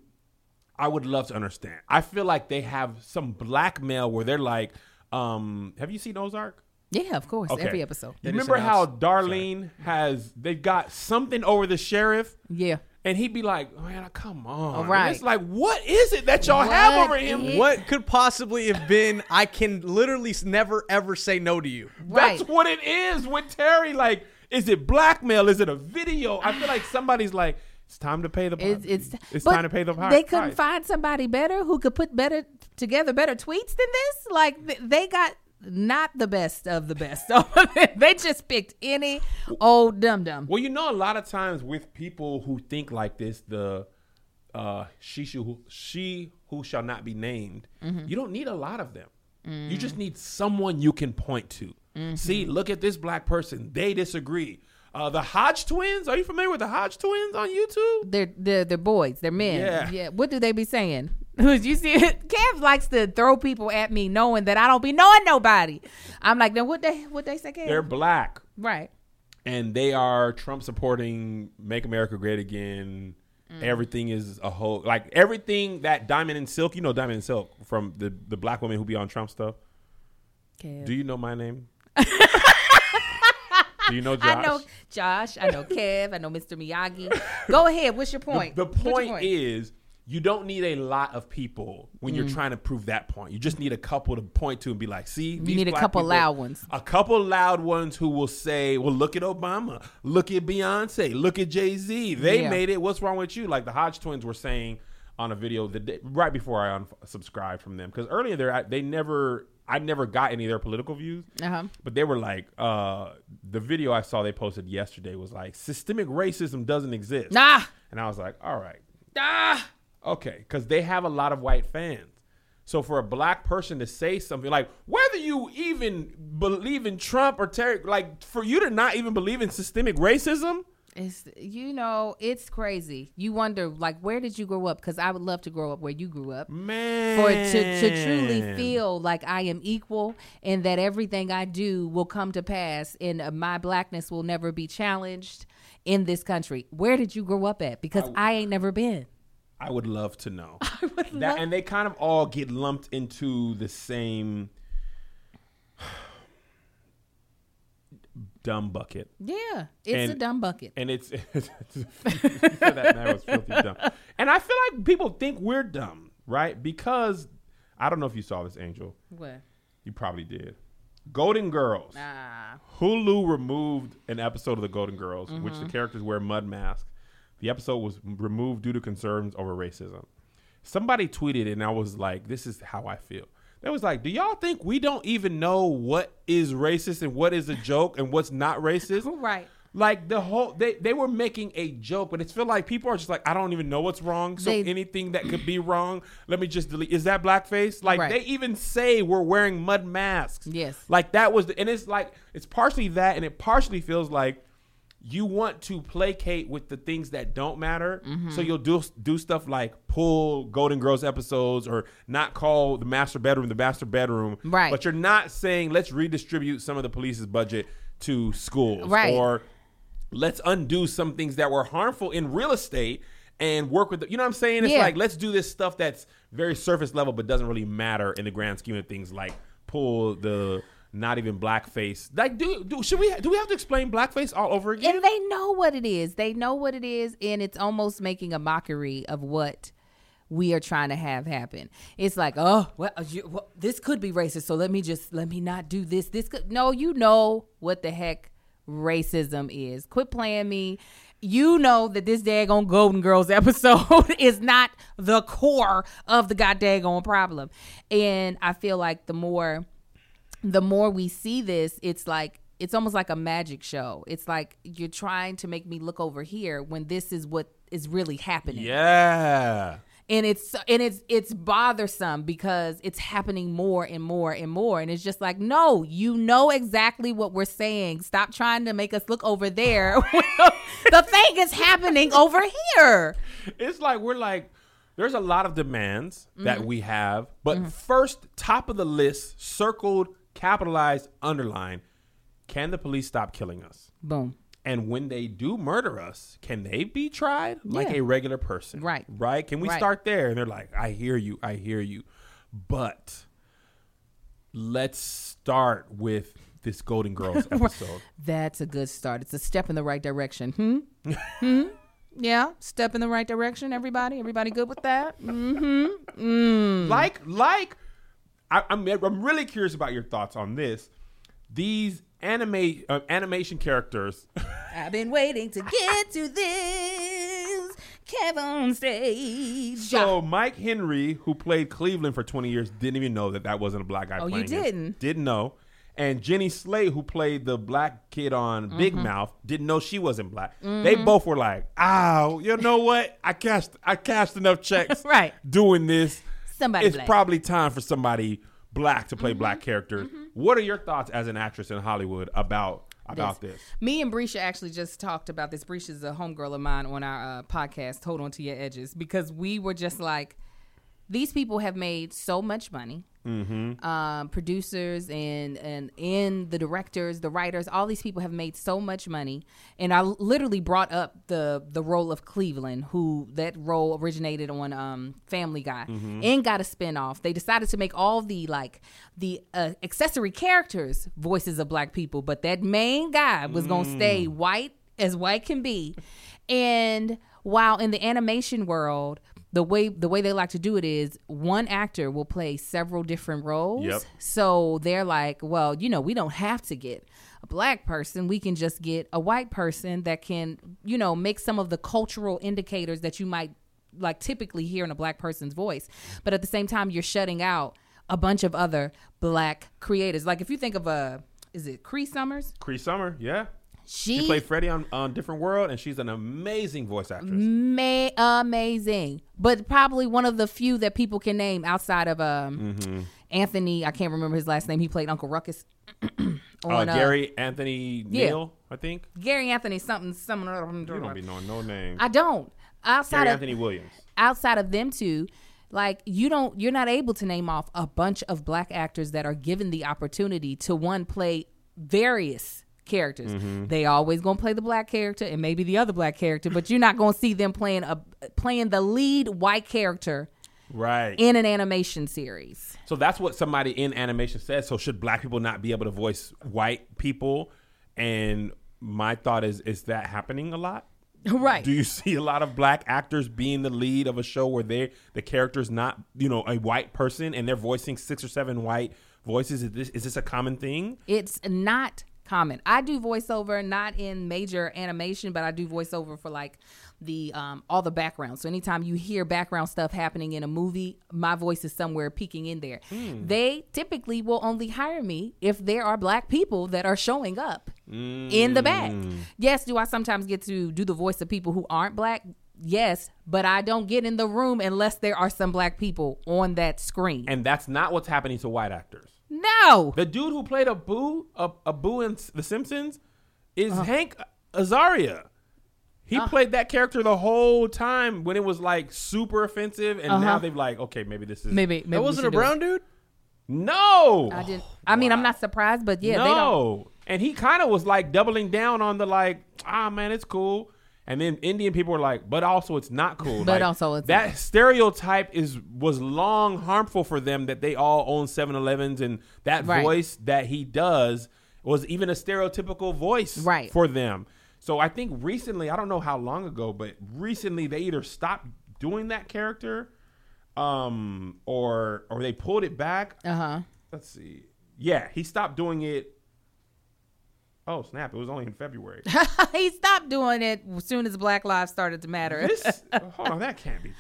[SPEAKER 1] I would love to understand. I feel like they have some blackmail where they're like, um, have you seen Ozark?
[SPEAKER 2] yeah, of course,
[SPEAKER 1] Okay.
[SPEAKER 2] every episode.
[SPEAKER 1] You remember how
[SPEAKER 3] announced-
[SPEAKER 1] Darlene has they've got something over the sheriff
[SPEAKER 2] Yeah.
[SPEAKER 1] and he'd be like, Man, come on. And
[SPEAKER 2] Right.
[SPEAKER 1] it's like, what is it that y'all have
[SPEAKER 2] What
[SPEAKER 1] over him?
[SPEAKER 2] is-
[SPEAKER 3] What could possibly have been? I can literally never ever say no to you.
[SPEAKER 2] Right.
[SPEAKER 1] That's what it is with Terry. Like, is it blackmail? Is it a video? I feel like somebody's like, it's time to pay the
[SPEAKER 2] It's it's,
[SPEAKER 1] it's time to pay the price.
[SPEAKER 2] They couldn't find somebody better who could put better together better tweets than this. Like th- they got not the best of the best. they just picked any old dum dum.
[SPEAKER 1] Well, you know, a lot of times with people who think like this, the uh, she who she who shall not be named,
[SPEAKER 2] Mm-hmm.
[SPEAKER 1] you don't need a lot of them. You just need someone you can point to.
[SPEAKER 2] Mm-hmm.
[SPEAKER 1] See, look at this black person. They disagree. Uh, the Hodge twins. Are you familiar with the Hodge twins on YouTube?
[SPEAKER 2] They're they're they're boys. They're men.
[SPEAKER 1] Yeah. yeah.
[SPEAKER 2] What do they be saying? you see? Kev likes to throw people at me, knowing that I don't be knowing nobody. I'm like, then what they what they say, Kev?
[SPEAKER 1] They're black,
[SPEAKER 2] right.
[SPEAKER 1] and they are Trump supporting "Make America Great Again."
[SPEAKER 2] Mm.
[SPEAKER 1] Everything is a whole like everything that Diamond and Silk. You know Diamond and Silk from the the black women who be on Trump stuff.
[SPEAKER 2] Kev.
[SPEAKER 1] Do you know my name? Do you know Josh?
[SPEAKER 2] I know Josh. I know Kev. I know Mr. Miyagi. Go ahead. What's your point?
[SPEAKER 1] The
[SPEAKER 2] What's your
[SPEAKER 1] point is, you don't need a lot of people when
[SPEAKER 2] Mm.
[SPEAKER 1] you're trying to prove that point. You just need a couple to point to and be like, see,
[SPEAKER 2] you
[SPEAKER 1] these
[SPEAKER 2] need a couple
[SPEAKER 1] people-
[SPEAKER 2] loud ones.
[SPEAKER 1] A couple loud ones who will say, well, look at Obama, look at Beyonce, look at Jay Z. They
[SPEAKER 2] Yeah.
[SPEAKER 1] made it. What's wrong with you? Like the Hodge twins were saying on a video the day, right before I unsubscribed from them because earlier there they never. I never got any of their political views.
[SPEAKER 2] Uh-huh.
[SPEAKER 1] But they were like, uh, the video I saw they posted yesterday was like, systemic racism doesn't exist.
[SPEAKER 2] Nah.
[SPEAKER 1] And I was like, all right,
[SPEAKER 2] Ah.
[SPEAKER 1] okay, because they have a lot of white fans. So for a black person to say something like, whether you even believe in Trump or Terry, like for you to not even believe in systemic racism,
[SPEAKER 2] It's you know it's crazy. You wonder like where did you grow up? Because I would love to grow up where you grew up.
[SPEAKER 1] man,
[SPEAKER 2] For to, to truly feel like I am equal and that everything I do will come to pass and uh, my blackness will never be challenged in this country. Where did you grow up at? Because I, ain't never been.
[SPEAKER 1] I would love to know. that, and they kind of all get lumped into the same dumb bucket.
[SPEAKER 2] Yeah, it's a dumb bucket.
[SPEAKER 1] and it's, it's said that it's filthy dumb. And I feel like people think we're dumb, right? Because I don't know if you saw this, Angel.
[SPEAKER 2] What?
[SPEAKER 1] You probably did. Golden Girls.
[SPEAKER 2] Ah,
[SPEAKER 1] Hulu removed an episode of the Golden Girls, which
[SPEAKER 2] Mm-hmm.
[SPEAKER 1] the characters wear mud masks. The episode was removed due to concerns over racism. Somebody tweeted, and I was like, "This is how I feel." They was like, "Do y'all think we don't even know what is racist and what is a joke and what's not racist?"
[SPEAKER 2] right.
[SPEAKER 1] Like the whole they they were making a joke, but it's feel like people are just like, I don't even know what's wrong. So
[SPEAKER 2] They-
[SPEAKER 1] anything that could be wrong, let me just delete. Is that blackface? Like
[SPEAKER 2] Right.
[SPEAKER 1] they even say we're wearing mud masks.
[SPEAKER 2] Yes.
[SPEAKER 1] Like that was the, and it's like it's partially that and it partially feels like you want to placate with the things that don't matter.
[SPEAKER 2] Mm-hmm.
[SPEAKER 1] So you'll do do stuff like pull Golden Girls episodes or not call the master bedroom the master bedroom.
[SPEAKER 2] Right.
[SPEAKER 1] But you're not saying let's redistribute some of the police's budget to schools
[SPEAKER 2] Right.
[SPEAKER 1] or let's undo some things that were harmful in real estate and work with the, you know what I'm saying? It's
[SPEAKER 2] Yeah.
[SPEAKER 1] like let's do this stuff that's very surface level but doesn't really matter in the grand scheme of things like pull the not even blackface. Like, do do should we do we have to explain blackface all over again?
[SPEAKER 2] And they know what it is. They know what it is, and it's almost making a mockery of what we are trying to have happen. It's like, oh, well, you, well, this could be racist, so let me just let me not do this. This could no, you know what the heck racism is. Quit playing me. You know that this daggone Golden Girls episode is not the core of the goddamn problem. And I feel like the more the more we see this, it's like it's almost like a magic show. It's like you're trying to make me look over here when this is what is really happening.
[SPEAKER 1] yeah.
[SPEAKER 2] And it's and it's it's bothersome because it's happening more and more and more and it's just like no, you know exactly what we're saying. Stop trying to make us look over there. the thing is happening over here.
[SPEAKER 1] It's like we're like there's a lot of demands
[SPEAKER 2] Mm-hmm.
[SPEAKER 1] that we have, but first top of the list, circled, capitalized, underline can the police stop killing us?
[SPEAKER 2] Boom.
[SPEAKER 1] And when they do murder us, can they be tried like
[SPEAKER 2] Yeah.
[SPEAKER 1] a regular person?
[SPEAKER 2] Right.
[SPEAKER 1] Right? Can we
[SPEAKER 2] Right.
[SPEAKER 1] start there? And they're like, I hear you. I hear you. But let's start with this Golden Girls episode.
[SPEAKER 2] That's a good start. It's a step in the right direction. Hmm? hmm? Yeah, step in the right direction, everybody. Everybody good with that? Mm-hmm.
[SPEAKER 1] like, like, I, I'm, I'm really curious about your thoughts on this. These anime uh, animation characters,
[SPEAKER 2] I've been waiting to get to this. Kev on stage.
[SPEAKER 1] So Mike Henry, who played Cleveland for 20 years, didn't even know that that wasn't a black guy.
[SPEAKER 2] Oh, you
[SPEAKER 1] playing him.
[SPEAKER 2] didn't?
[SPEAKER 1] Didn't know. And Jenny Slate, who played the black kid on Big
[SPEAKER 2] Mm-hmm.
[SPEAKER 1] Mouth, didn't know she wasn't black. They both were like, "Ow, you know what? I cashed, I cashed enough checks,
[SPEAKER 2] Right.
[SPEAKER 1] Doing this,
[SPEAKER 2] Somebody
[SPEAKER 1] it's
[SPEAKER 2] black.
[SPEAKER 1] probably time for somebody black to play
[SPEAKER 2] Mm-hmm.
[SPEAKER 1] black characters." What are your thoughts as an actress in Hollywood about about this?
[SPEAKER 2] Me and Brisha actually just talked about this. Brisha's a homegirl of mine on our uh, podcast, Hold On to Your Edges, because we were just like, these people have made so much money.
[SPEAKER 1] Mm-hmm.
[SPEAKER 2] Um, producers and and and the directors, the writers, all these people have made so much money. And I literally brought up the the role of Cleveland, who that role originated on um, Family Guy, and got a spinoff. They decided to make all the like the uh, accessory characters voices of black people, but that main guy was gonna stay white as white can be. And while in the animation world, the way the way they like to do it is one actor will play several different roles.
[SPEAKER 1] Yep.
[SPEAKER 2] So they're like, well, you know, we don't have to get a black person. We can just get a white person that can, you know, make some of the cultural indicators that you might like typically hear in a black person's voice. But at the same time, you're shutting out a bunch of other black creators. Like if you think of a is it Cree Summers?
[SPEAKER 1] Cree Summer, yeah,
[SPEAKER 2] She,
[SPEAKER 1] she played Freddie on on Different World, and she's an amazing voice actress.
[SPEAKER 2] ma- amazing, but probably one of the few that people can name outside of um
[SPEAKER 1] Mm-hmm.
[SPEAKER 2] Anthony. I can't remember his last name. He played Uncle Ruckus.
[SPEAKER 1] Uh,
[SPEAKER 2] on, uh,
[SPEAKER 1] Gary Anthony
[SPEAKER 2] yeah.
[SPEAKER 1] Neal, I think.
[SPEAKER 2] Gary Anthony something something.
[SPEAKER 1] You don't be knowing no names.
[SPEAKER 2] I don't. Outside
[SPEAKER 1] Gary
[SPEAKER 2] of
[SPEAKER 1] Anthony Williams.
[SPEAKER 2] outside of them two, like you don't you're not able to name off a bunch of black actors that are given the opportunity to one play various characters.
[SPEAKER 1] Mm-hmm.
[SPEAKER 2] They always gonna play the black character and maybe the other black character, but you're not gonna see them playing a playing the lead white character
[SPEAKER 1] Right.
[SPEAKER 2] in an animation series.
[SPEAKER 1] so that's what somebody in animation said. So should black people not be able to voice white people? And my thought is, is that happening a lot?
[SPEAKER 2] Right.
[SPEAKER 1] Do you see a lot of black actors being the lead of a show where they the character's not, you know, a white person and they're voicing six or seven white voices? Is this is this a common thing?
[SPEAKER 2] It's not common. I do voiceover, not in major animation, but I do voiceover for like the um, all the background. So anytime you hear background stuff happening in a movie, my voice is somewhere peeking in there. They typically will only hire me if there are black people that are showing up in the back. Yes, do I sometimes get to do the voice of people who aren't black? Yes, but I don't get in the room unless there are some black people on that screen.
[SPEAKER 1] And that's not what's happening to white actors.
[SPEAKER 2] No.
[SPEAKER 1] The dude who played Apu, a, Apu in The Simpsons, is
[SPEAKER 2] Uh-huh.
[SPEAKER 1] Hank Azaria. He played that character the whole time when it was like super offensive, and now
[SPEAKER 2] Uh-huh.
[SPEAKER 1] they've like, okay, maybe this is
[SPEAKER 2] Maybe, maybe
[SPEAKER 3] That wasn't a brown dude.
[SPEAKER 1] no.
[SPEAKER 2] I didn't. I mean, I'm not surprised, but yeah, they don't.
[SPEAKER 1] no. And he kind of was like doubling down on the like, ah man, it's cool. And then Indian people were like, but also it's not cool.
[SPEAKER 2] But
[SPEAKER 1] Like,
[SPEAKER 2] also it's
[SPEAKER 1] that
[SPEAKER 2] not.
[SPEAKER 1] stereotype is was long harmful for them that they all own 7-Elevens and that
[SPEAKER 2] Right.
[SPEAKER 1] voice that he does was even a stereotypical voice
[SPEAKER 2] Right.
[SPEAKER 1] for them. So I think recently, I don't know how long ago, but recently they either stopped doing that character um or or they pulled it back.
[SPEAKER 2] Uh huh.
[SPEAKER 1] Let's see. Yeah, he stopped doing it Oh, snap. It was only in February.
[SPEAKER 2] he stopped doing it as soon as Black Lives started to matter.
[SPEAKER 1] this hold on, that can't be.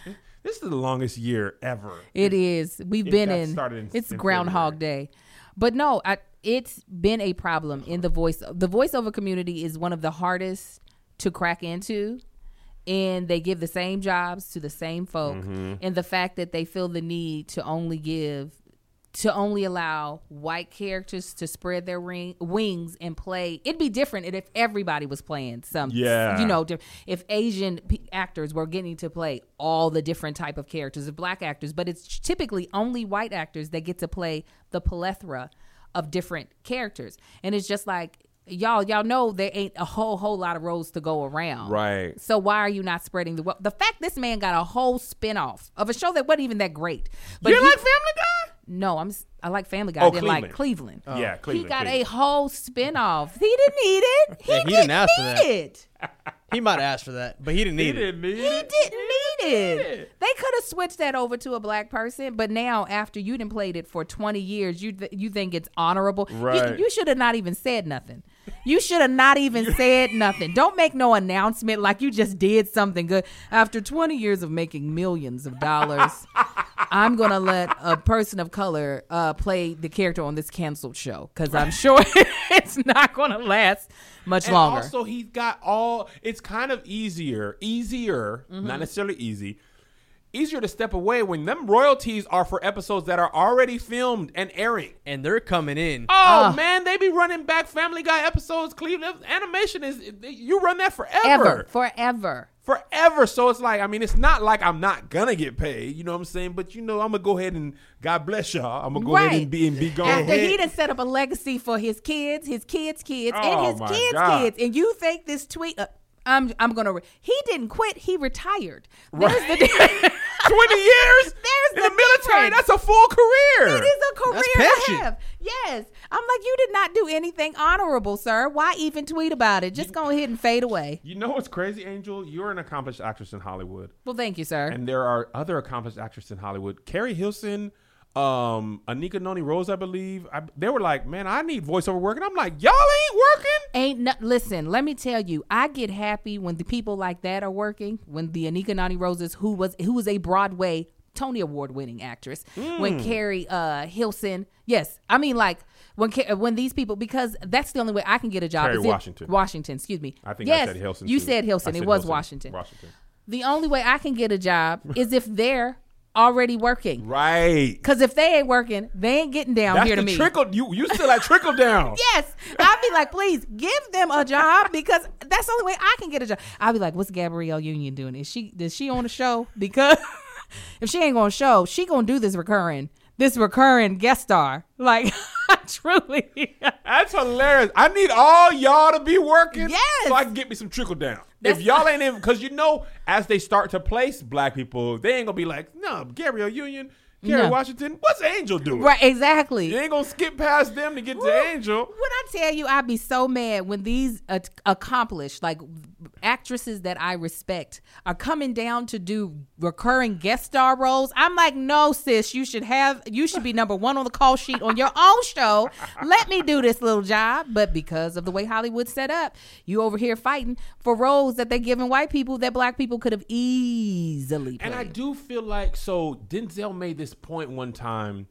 [SPEAKER 1] This is the longest year ever.
[SPEAKER 2] It is. We've
[SPEAKER 1] It
[SPEAKER 2] been in.
[SPEAKER 1] started in-
[SPEAKER 2] it's
[SPEAKER 1] in
[SPEAKER 2] Groundhog
[SPEAKER 1] February.
[SPEAKER 2] Day, but no, I, it's been a problem in the voice. The voiceover community is one of the hardest to crack into, and they give the same jobs to the same folk.
[SPEAKER 1] Mm-hmm.
[SPEAKER 2] And the fact that they feel the need to only give, to only allow white characters to spread their ring, wings and play. It'd be different if everybody was playing some.
[SPEAKER 1] Yeah.
[SPEAKER 2] you know, if Asian p- actors were getting to play all the different type of characters of black actors, but it's typically only white actors that get to play the plethora of different characters, and it's just like y'all, y'all know there ain't a whole whole lot of roles to go around,
[SPEAKER 1] Right.
[SPEAKER 2] So why are you not spreading the wealth? The fact this man got a whole spinoff of a show that wasn't even that great, but
[SPEAKER 1] you
[SPEAKER 2] he-
[SPEAKER 1] like Family Guy?
[SPEAKER 2] no, I'm i like Family Guy.
[SPEAKER 1] Oh,
[SPEAKER 2] I didn't like Cleveland. Oh.
[SPEAKER 1] Yeah, Cleveland.
[SPEAKER 2] He got
[SPEAKER 1] Cleveland.
[SPEAKER 2] a whole spinoff. He didn't need it. He,
[SPEAKER 3] Yeah, he
[SPEAKER 2] didn't,
[SPEAKER 3] didn't ask for that.
[SPEAKER 2] it.
[SPEAKER 3] He might have asked for that, but he didn't
[SPEAKER 1] He
[SPEAKER 3] need it.
[SPEAKER 1] didn't need
[SPEAKER 2] He
[SPEAKER 1] it.
[SPEAKER 2] didn't need it.
[SPEAKER 1] did.
[SPEAKER 2] They could have switched that over to a black person, but now after you done played it for 20 years, you th- you think it's honorable. You-
[SPEAKER 1] Right.
[SPEAKER 2] You, should have not even said nothing. You should have not even said nothing. Don't make no announcement like you just did something good. After 20 years of making millions of dollars, I'm going to let a person of color uh, play the character on this canceled show because I'm sure it's not going to last much
[SPEAKER 1] And
[SPEAKER 2] longer.
[SPEAKER 1] also, he's got all. It's kind of easier, easier,
[SPEAKER 2] Mm-hmm.
[SPEAKER 1] not necessarily easy, easier to step away when them royalties are for episodes that are already filmed and airing.
[SPEAKER 3] And they're coming in.
[SPEAKER 1] Oh
[SPEAKER 2] Ah.
[SPEAKER 1] man, they be running back Family Guy episodes. Cleveland animation is you run that forever,
[SPEAKER 2] Ever. Forever.
[SPEAKER 1] forever. So it's like I mean, it's not like I'm not gonna get paid. You know what I'm saying? But you know, I'm gonna go ahead and God bless y'all. I'm gonna go ahead and be and be gone.
[SPEAKER 2] After he done set up a legacy for his kids, his kids' kids,
[SPEAKER 1] Oh,
[SPEAKER 2] and his kids'
[SPEAKER 1] God.
[SPEAKER 2] kids, and you think this tweet? Uh, I'm I'm gonna. Re- he didn't quit. He retired. There's the difference.
[SPEAKER 1] Twenty years
[SPEAKER 2] There's
[SPEAKER 1] in
[SPEAKER 2] the
[SPEAKER 1] the military.
[SPEAKER 2] difference.
[SPEAKER 1] That's a full career.
[SPEAKER 2] It is a career
[SPEAKER 3] That's
[SPEAKER 2] to
[SPEAKER 3] pension.
[SPEAKER 2] have. Yes, I'm like you did not do anything honorable, sir. Why even tweet about it? Just go ahead and fade away.
[SPEAKER 1] You know what's crazy, Angel? You're an accomplished actress in Hollywood,
[SPEAKER 2] Well, thank you, sir.
[SPEAKER 1] and there are other accomplished actresses in Hollywood. Carrie Hilson, um, Anika Noni Rose, I believe. I, they were like, "Man, I need voiceover work," and I'm like, "Y'all ain't working."
[SPEAKER 2] Ain't no, listen. Let me tell you, I get happy when the people like that are working. When the Anika Noni Roses, who was who was a Broadway Tony Award winning actress, when
[SPEAKER 1] Hmm.
[SPEAKER 2] Carrie uh, Hilson, yes, I mean like when when these people because that's the only way I can get a job. Kerry
[SPEAKER 1] Washington.
[SPEAKER 2] Washington, excuse me.
[SPEAKER 1] I think I
[SPEAKER 2] yes,
[SPEAKER 1] said Hilson.
[SPEAKER 2] You
[SPEAKER 1] too.
[SPEAKER 2] said
[SPEAKER 1] I
[SPEAKER 2] Hilson.
[SPEAKER 1] said
[SPEAKER 2] it was
[SPEAKER 1] Hilson.
[SPEAKER 2] Washington.
[SPEAKER 1] Washington.
[SPEAKER 2] The only way I can get a job is if they're already working.
[SPEAKER 1] Right.
[SPEAKER 2] Because if they ain't working, they ain't getting down
[SPEAKER 1] That's
[SPEAKER 2] here to
[SPEAKER 1] the
[SPEAKER 2] me.
[SPEAKER 1] trickle. You you still like trickle down.
[SPEAKER 2] Yes. I'll be like, please give them a job because that's the only way I can get a job. I'll be like, what's Gabrielle Union doing? Is she does she on a show? Because if she ain't gonna show, she gonna do this recurring, this recurring guest star. Like truly.
[SPEAKER 1] That's hilarious. I need all y'all to be working.
[SPEAKER 2] Yes.
[SPEAKER 1] So I can get me some trickle down.
[SPEAKER 2] That's-
[SPEAKER 1] if y'all ain't in, because you know, as they start to place black people, they ain't gonna be like, no, Gabrielle Union, Kerry
[SPEAKER 2] No.
[SPEAKER 1] Washington. What's Angel doing?
[SPEAKER 2] right, exactly.
[SPEAKER 1] You ain't gonna skip past them to get to Angel.
[SPEAKER 2] When I tell you, I'd be so mad when these uh, accomplished, like actresses that I respect, are coming down to do recurring guest star roles. I'm like, no, sis, you should have, you should be number one on the call sheet on your own show. Let me do this little job. But because of the way Hollywood's set up, you over here fighting for roles that they're giving white people that black people could have easily played.
[SPEAKER 1] And I do feel like so Denzel made this point one time.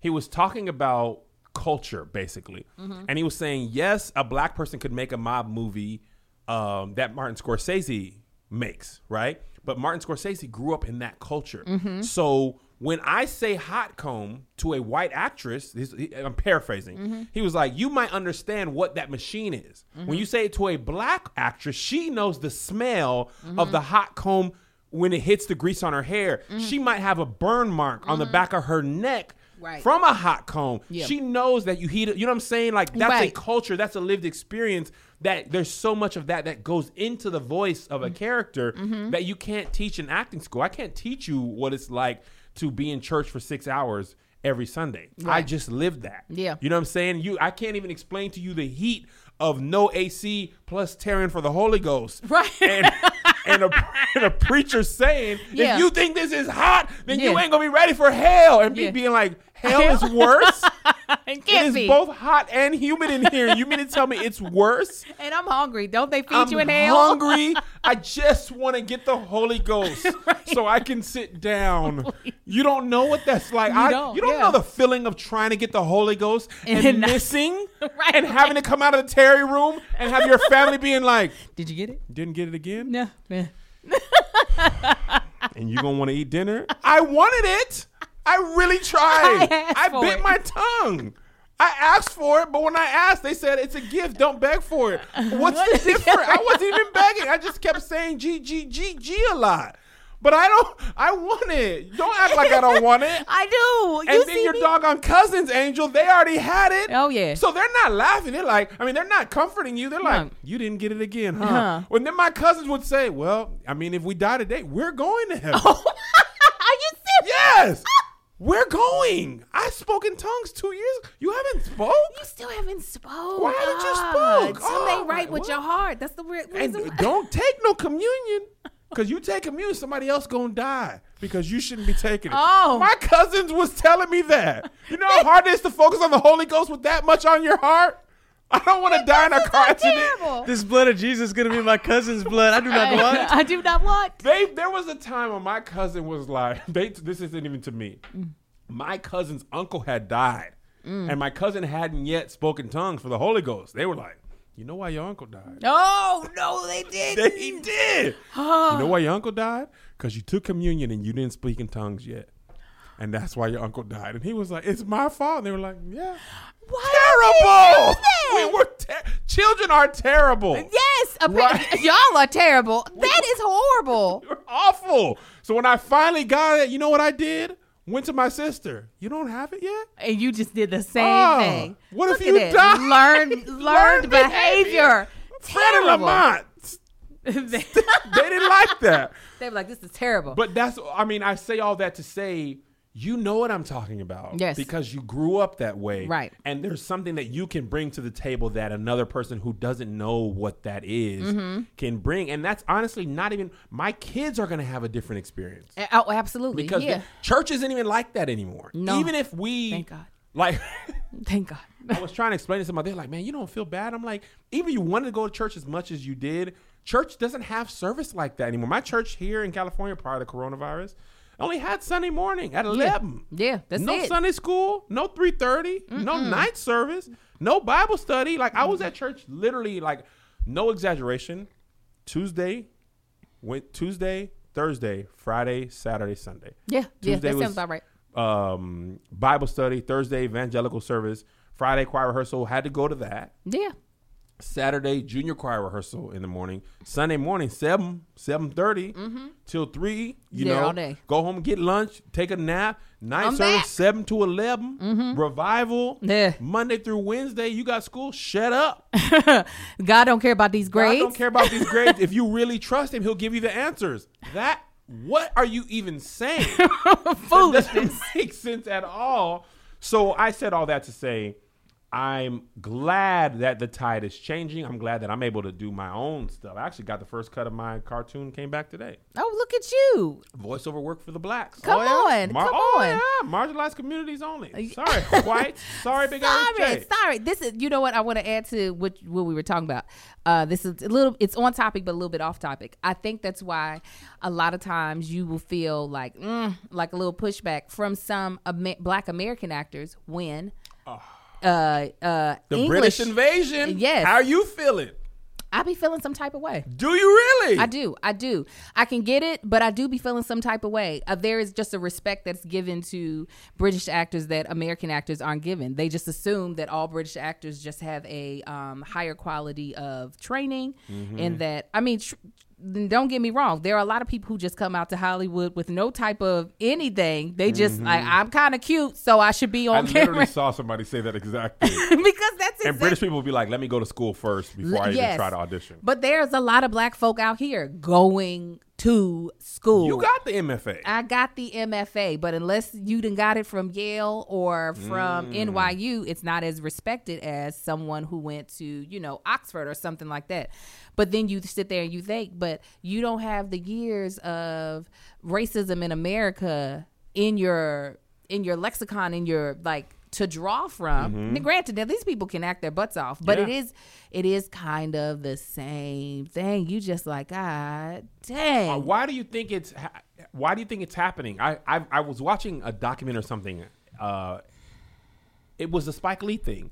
[SPEAKER 1] He was talking about culture basically,
[SPEAKER 2] Mm-hmm.
[SPEAKER 1] and he was saying, yes, a black person could make a mob movie um, that Martin Scorsese makes, right? But Martin Scorsese grew up in that culture,
[SPEAKER 2] Mm-hmm.
[SPEAKER 1] so. When I say hot comb to a white actress, he- I'm paraphrasing.
[SPEAKER 2] Mm-hmm.
[SPEAKER 1] He was like, "You might understand what that machine is." When you say it to a black actress, she knows the smell
[SPEAKER 2] Mm-hmm.
[SPEAKER 1] of the hot comb when it hits the grease on her hair.
[SPEAKER 2] Mm-hmm.
[SPEAKER 1] She might have a burn mark on the back of her neck
[SPEAKER 2] Right.
[SPEAKER 1] from a hot comb.
[SPEAKER 2] Yeah.
[SPEAKER 1] She knows that you heat it. You know what I'm saying? Like that's a culture. That's a lived experience. That there's so much of that that goes into the voice of
[SPEAKER 2] Mm-hmm.
[SPEAKER 1] a character that you can't teach in acting school. I can't teach you what it's like to be in church for six hours every Sunday. I just lived that.
[SPEAKER 2] Yeah.
[SPEAKER 1] You know what I'm saying? You I can't even explain to you the heat of no AC plus tearing for the Holy Ghost.
[SPEAKER 2] Right.
[SPEAKER 1] And and a, and a preacher saying,
[SPEAKER 2] Yeah.
[SPEAKER 1] if you think this is hot, then you ain't gonna be ready for hell. And be
[SPEAKER 2] Yeah.
[SPEAKER 1] being like, hell is worse.
[SPEAKER 2] it
[SPEAKER 1] it
[SPEAKER 2] can't
[SPEAKER 1] is
[SPEAKER 2] be.
[SPEAKER 1] both hot and humid in here. You mean to tell me it's worse?
[SPEAKER 2] And I'm hungry. Don't they feed
[SPEAKER 1] I'm
[SPEAKER 2] you in hell?
[SPEAKER 1] I'm hungry. I just want to get the Holy Ghost so I can sit down. You don't know what that's like.
[SPEAKER 2] You
[SPEAKER 1] I,
[SPEAKER 2] don't,
[SPEAKER 1] you don't
[SPEAKER 2] yeah.
[SPEAKER 1] know the feeling of trying to get the Holy Ghost and,
[SPEAKER 2] And
[SPEAKER 1] missing
[SPEAKER 2] Right.
[SPEAKER 1] and having to come out of the tarry room and have your family being like,
[SPEAKER 2] Did you get it?
[SPEAKER 1] didn't get it again?
[SPEAKER 2] No. Yeah.
[SPEAKER 1] And you're going to want to eat dinner? I wanted it. I really tried.
[SPEAKER 2] I
[SPEAKER 1] I, bit
[SPEAKER 2] it.
[SPEAKER 1] my tongue. I asked for it, but when I asked, they said it's a gift. Don't beg for it. What's the difference? I wasn't even begging. I just kept saying G G G G a lot. But I don't. I want it. Don't act like I don't want it.
[SPEAKER 2] I do.
[SPEAKER 1] And
[SPEAKER 2] you
[SPEAKER 1] then
[SPEAKER 2] see
[SPEAKER 1] your
[SPEAKER 2] me?
[SPEAKER 1] doggone cousins, Angel, they already had it.
[SPEAKER 2] Oh, yeah.
[SPEAKER 1] So they're not laughing. They're like, I mean, they're not comforting you. They're like,
[SPEAKER 2] No.
[SPEAKER 1] you didn't get it again, huh?
[SPEAKER 2] Uh-huh.
[SPEAKER 1] Well, then my cousins would say, well, I mean, if we die today, we're going to heaven.
[SPEAKER 2] Are you serious?
[SPEAKER 1] Yes, we're going. I spoke in tongues two years. You haven't spoke.
[SPEAKER 2] You still haven't spoke.
[SPEAKER 1] Why did you spoke?
[SPEAKER 2] Something
[SPEAKER 1] Oh,
[SPEAKER 2] right with
[SPEAKER 1] what?
[SPEAKER 2] your heart. That's the
[SPEAKER 1] And
[SPEAKER 2] reason. why-
[SPEAKER 1] don't take no communion. Cause you take communion, somebody else gonna die because you shouldn't be taking it.
[SPEAKER 2] Oh.
[SPEAKER 1] my cousins was telling me that. You know how hard it is to focus on the Holy Ghost with that much on your heart. I don't want to die in a car accident.
[SPEAKER 3] This blood of Jesus is gonna be my cousin's blood. I do not want.
[SPEAKER 2] I do not want.
[SPEAKER 1] They there was a time when my cousin was like, they this isn't even to me. My cousin's uncle had died, mm. and my cousin hadn't yet spoken tongues for the Holy Ghost. They were like, you know why your uncle died?
[SPEAKER 2] No, no, they did.
[SPEAKER 1] They did. you know why your uncle died? Because you took communion and you didn't speak in tongues yet. And that's why your uncle died. And he was like, it's my fault. And they were like, yeah.
[SPEAKER 2] Why
[SPEAKER 1] Terrible. We were ter- children are terrible.
[SPEAKER 2] Yes,
[SPEAKER 1] Right.
[SPEAKER 2] y'all are terrible. That is horrible.
[SPEAKER 1] You're awful. So when I finally got it, you know what I did? Went to my sister. You don't have it yet?
[SPEAKER 2] And you just did the same
[SPEAKER 1] Oh,
[SPEAKER 2] thing.
[SPEAKER 1] what if you
[SPEAKER 2] at
[SPEAKER 1] die?
[SPEAKER 2] that. Learned, learned
[SPEAKER 1] Learned
[SPEAKER 2] behavior.
[SPEAKER 1] Fred and
[SPEAKER 2] Terrible.
[SPEAKER 1] Lamont.
[SPEAKER 2] They
[SPEAKER 1] didn't like that.
[SPEAKER 2] They were like, "This is terrible."
[SPEAKER 1] But that's, I mean, I say all that to say, you know what I'm talking about.
[SPEAKER 2] Yes.
[SPEAKER 1] Because you grew up that way.
[SPEAKER 2] Right.
[SPEAKER 1] And there's something that you can bring to the table that another person who doesn't know what that is
[SPEAKER 2] Mm-hmm.
[SPEAKER 1] can bring. And that's honestly not even, my kids are going to have a different experience.
[SPEAKER 2] Oh, absolutely.
[SPEAKER 1] Because
[SPEAKER 2] yeah.
[SPEAKER 1] the church isn't even like that anymore.
[SPEAKER 2] No.
[SPEAKER 1] Even if we,
[SPEAKER 2] Thank God.
[SPEAKER 1] like,
[SPEAKER 2] Thank God.
[SPEAKER 1] I was trying to explain to somebody, they're like, man, you don't feel bad. I'm like, even if you wanted to go to church as much as you did, church doesn't have service like that anymore. My church here in California prior to coronavirus only had Sunday morning at 11.
[SPEAKER 2] Yeah, that's
[SPEAKER 1] no
[SPEAKER 2] it.
[SPEAKER 1] Sunday school, no 3.30, no night service, no Bible study. Like, I was at church literally, like, no exaggeration, Tuesday, went Tuesday, Thursday, Friday, Saturday, Sunday
[SPEAKER 2] Yeah, yeah,
[SPEAKER 1] Tuesday
[SPEAKER 2] that
[SPEAKER 1] was-
[SPEAKER 2] sounds about right.
[SPEAKER 1] um, Bible study, Thursday evangelical service, Friday choir rehearsal. Had to go to that.
[SPEAKER 2] Yeah.
[SPEAKER 1] Saturday junior choir rehearsal in the morning. Sunday morning seven seven mm-hmm. till three. You know,
[SPEAKER 2] all day.
[SPEAKER 1] go home, get lunch, take a nap. Night
[SPEAKER 2] I'm
[SPEAKER 1] service
[SPEAKER 2] back.
[SPEAKER 1] seven to 11 mm-hmm. Revival.
[SPEAKER 2] Yeah.
[SPEAKER 1] Monday through Wednesday, you got school. Shut up.
[SPEAKER 2] God don't care about these
[SPEAKER 1] God
[SPEAKER 2] grades.
[SPEAKER 1] don't care about these grades. if you really trust him, he'll give you the answers. That what are you even saying? That doesn't make sense at all. So I said all that to say, I'm glad that the tide is changing. I'm glad that I'm able to do my own stuff. I actually got the first cut of my cartoon came back today.
[SPEAKER 2] Oh, look at you.
[SPEAKER 1] Voiceover work for the blacks.
[SPEAKER 2] Come
[SPEAKER 1] Oh, yeah?
[SPEAKER 2] on,
[SPEAKER 1] Mar-
[SPEAKER 2] come
[SPEAKER 1] oh,
[SPEAKER 2] on.
[SPEAKER 1] yeah. Marginalized communities only. Sorry, white. Sorry, big
[SPEAKER 2] Sorry, sorry. This is you know what I want to add to what what we were talking about. Uh, this is a little. It's on topic, but a little bit off topic. I think that's why a lot of times you will feel like mm, like a little pushback from some Amer- Black American actors when. Uh, uh.
[SPEAKER 1] The
[SPEAKER 2] English,
[SPEAKER 1] British invasion.
[SPEAKER 2] Yes.
[SPEAKER 1] How are you feeling?
[SPEAKER 2] I be feeling some type of way.
[SPEAKER 1] Do you really?
[SPEAKER 2] I do. I do. I can get it, but I do be feeling some type of way. Uh, there is just a respect that's given to British actors that American actors aren't given. They just assume that all British actors just have a um, higher quality of training,
[SPEAKER 1] Mm-hmm.
[SPEAKER 2] and that I mean. Tr- don't get me wrong. There are a lot of people who just come out to Hollywood with no type of anything. They just like I'm kind of cute, so I should be
[SPEAKER 1] Mm-hmm. I
[SPEAKER 2] on
[SPEAKER 1] literally saw somebody say that exactly.
[SPEAKER 2] because that's
[SPEAKER 1] and British people will be like, "Let me go to school first before I even
[SPEAKER 2] Yes.
[SPEAKER 1] try to audition."
[SPEAKER 2] But there's a lot of black folk out here going to school.
[SPEAKER 1] You got the MFA.
[SPEAKER 2] I got the MFA, but unless you done got it from Yale or from
[SPEAKER 1] Mm.
[SPEAKER 2] NYU, it's not as respected as someone who went to, you know, Oxford or something like that. But then you sit there and you think, but you don't have the years of racism in America in your in your lexicon in your like to draw from. Now, granted, now these people can act their butts off, but it
[SPEAKER 1] Mm-hmm. Yeah.
[SPEAKER 2] is it is kind of the same thing. You just like, God dang.
[SPEAKER 1] Uh, why do you think it's ha- why do you think it's happening? I I, I was watching a document or something. Uh, it was a Spike Lee thing.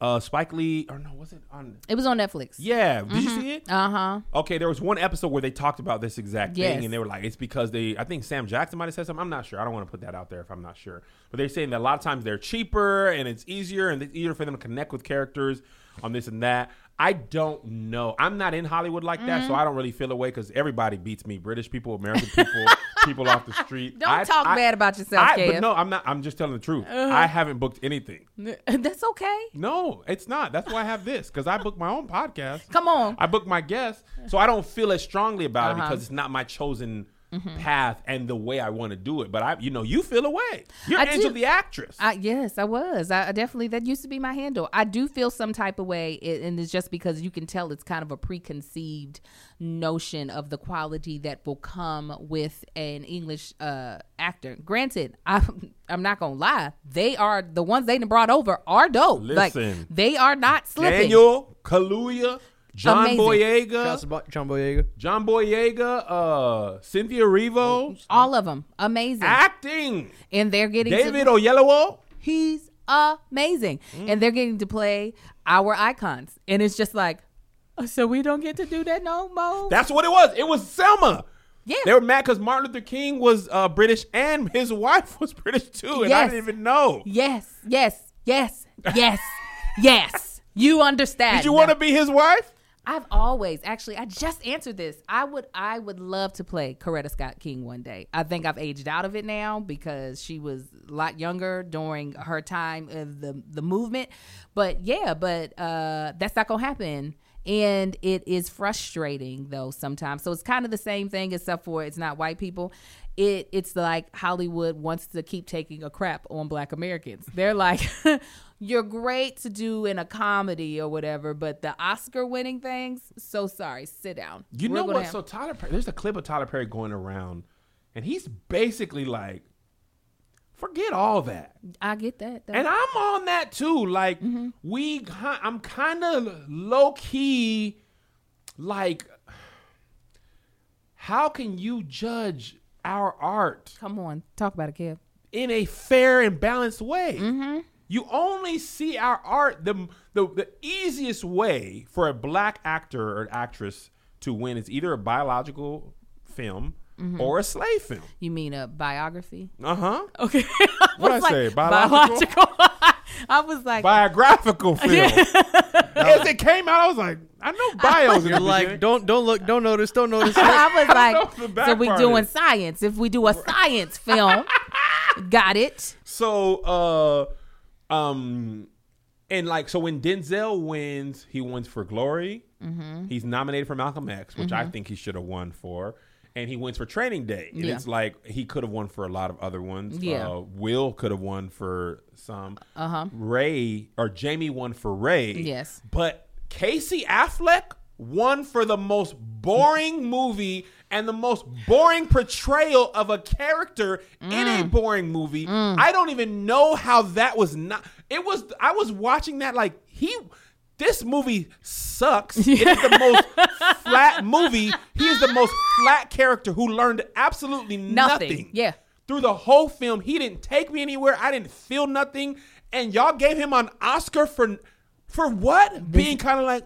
[SPEAKER 1] Uh, Spike Lee or no, was it on?
[SPEAKER 2] It was on Netflix.
[SPEAKER 1] Yeah, did you see it?
[SPEAKER 2] Uh huh.
[SPEAKER 1] Okay, there was one episode where they talked about this exact
[SPEAKER 2] Yes.
[SPEAKER 1] thing, and they were like, "It's because they." I think Sam Jackson might have said something. I'm not sure. I don't want to put that out there if I'm not sure. But they're saying that a lot of times they're cheaper and it's easier and it's easier for them to connect with characters on this and that. I don't know. I'm not in Hollywood like that,
[SPEAKER 2] Mm-hmm.
[SPEAKER 1] so I don't really feel away because everybody beats me. British people, American people, people off the street.
[SPEAKER 2] Don't
[SPEAKER 1] I-
[SPEAKER 2] talk
[SPEAKER 1] I-
[SPEAKER 2] bad about yourself,
[SPEAKER 1] I,
[SPEAKER 2] Kev. Uh-huh.
[SPEAKER 1] But no, I'm not. I'm just telling the truth. I haven't booked anything.
[SPEAKER 2] That's okay.
[SPEAKER 1] No, it's not. That's why I have this because I book my own podcast.
[SPEAKER 2] Come on.
[SPEAKER 1] I book my guests, so I don't feel as strongly about it
[SPEAKER 2] Uh-huh.
[SPEAKER 1] because it's not my chosen path and the way I want to do it. But I, you know, you feel away. You're
[SPEAKER 2] I
[SPEAKER 1] Angel
[SPEAKER 2] do.
[SPEAKER 1] the actress.
[SPEAKER 2] I, yes, I was. I, I definitely that used to be my handle. I do feel some type of way, and it's just because you can tell it's kind of a preconceived notion of the quality that will come with an English uh, actor. Granted, I'm I'm not gonna lie, they are the ones they brought over are dope. like they are not slipping.
[SPEAKER 1] Daniel Kaluuya, John
[SPEAKER 2] Amazing.
[SPEAKER 1] Boyega,
[SPEAKER 3] John Boyega.
[SPEAKER 1] John Boyega, uh, Cynthia Erivo,
[SPEAKER 2] All of them amazing,
[SPEAKER 1] acting.
[SPEAKER 2] and they're getting to-
[SPEAKER 1] David Oyelowo.
[SPEAKER 2] He's amazing. And they're getting to play our icons. And it's just like, "Oh, so we don't get to do that no more?
[SPEAKER 1] That's what it was. It was Selma.
[SPEAKER 2] Yeah.
[SPEAKER 1] They were mad because Martin Luther King was uh, British and his wife was British too, and I didn't even know.
[SPEAKER 2] yes, yes, yes, yes, yes. You understand.
[SPEAKER 1] Did you want to be his wife?
[SPEAKER 2] I've always actually I just answered this. I would I would love to play Coretta Scott King one day. I think I've aged out of it now because she was a lot younger during her time of the the movement. But yeah, but uh that's not gonna happen. And it is frustrating though sometimes. So it's kind of the same thing except for it's not white people. It it's like Hollywood wants to keep taking a crap on black Americans. They're like you're great to do in a comedy or whatever, but the Oscar winning things, so sorry, sit down.
[SPEAKER 1] You
[SPEAKER 2] We're
[SPEAKER 1] know what?
[SPEAKER 2] have-
[SPEAKER 1] So Tyler, Perry, there's a clip of Tyler Perry going around, and he's basically like, "Forget all that,"
[SPEAKER 2] I get that. though.
[SPEAKER 1] and I'm on that too. Like
[SPEAKER 2] Mm-hmm.
[SPEAKER 1] we, I'm kind of low key, like, how can you judge our art
[SPEAKER 2] Come on, talk about it, Kev.
[SPEAKER 1] in a fair and balanced way? You only see our art the, the the easiest way for a black actor or actress to win is either a biological film or a slave film.
[SPEAKER 2] You mean a biography?
[SPEAKER 1] Uh huh.
[SPEAKER 2] Okay.
[SPEAKER 1] What'd I
[SPEAKER 2] was
[SPEAKER 1] say? Biological?
[SPEAKER 2] I was like,
[SPEAKER 1] Biographical film. As it came out, I was like, I know bios.
[SPEAKER 3] You're like,
[SPEAKER 1] beginning.
[SPEAKER 3] don't don't look, don't notice, don't notice.
[SPEAKER 2] I was
[SPEAKER 1] know
[SPEAKER 2] like, so we
[SPEAKER 1] part
[SPEAKER 2] doing
[SPEAKER 1] is-
[SPEAKER 2] science. If we do a science film, got it.
[SPEAKER 1] So, uh, um, and like, so when Denzel wins, he wins for Glory.
[SPEAKER 2] Mm-hmm.
[SPEAKER 1] He's nominated for Malcolm X, which I think he should have won for. And he wins for Training Day. And
[SPEAKER 2] Yeah.
[SPEAKER 1] it's like he could have won for a lot of other ones.
[SPEAKER 2] Yeah.
[SPEAKER 1] Uh, Will could have won for some. Uh huh. Ray or Jamie won for Ray.
[SPEAKER 2] Yes.
[SPEAKER 1] But Casey Affleck won for the most boring movie and the most boring portrayal of a character in a
[SPEAKER 2] Mm.
[SPEAKER 1] boring movie. I don't even know how that was not. It was. I was watching that like he. This movie sucks. It is the most flat movie. He is the most flat character who learned absolutely
[SPEAKER 2] Nothing.
[SPEAKER 1] nothing.
[SPEAKER 2] Yeah.
[SPEAKER 1] Through the whole film, he didn't take me anywhere. I didn't feel nothing, and y'all gave him an Oscar for for what? Being kind of like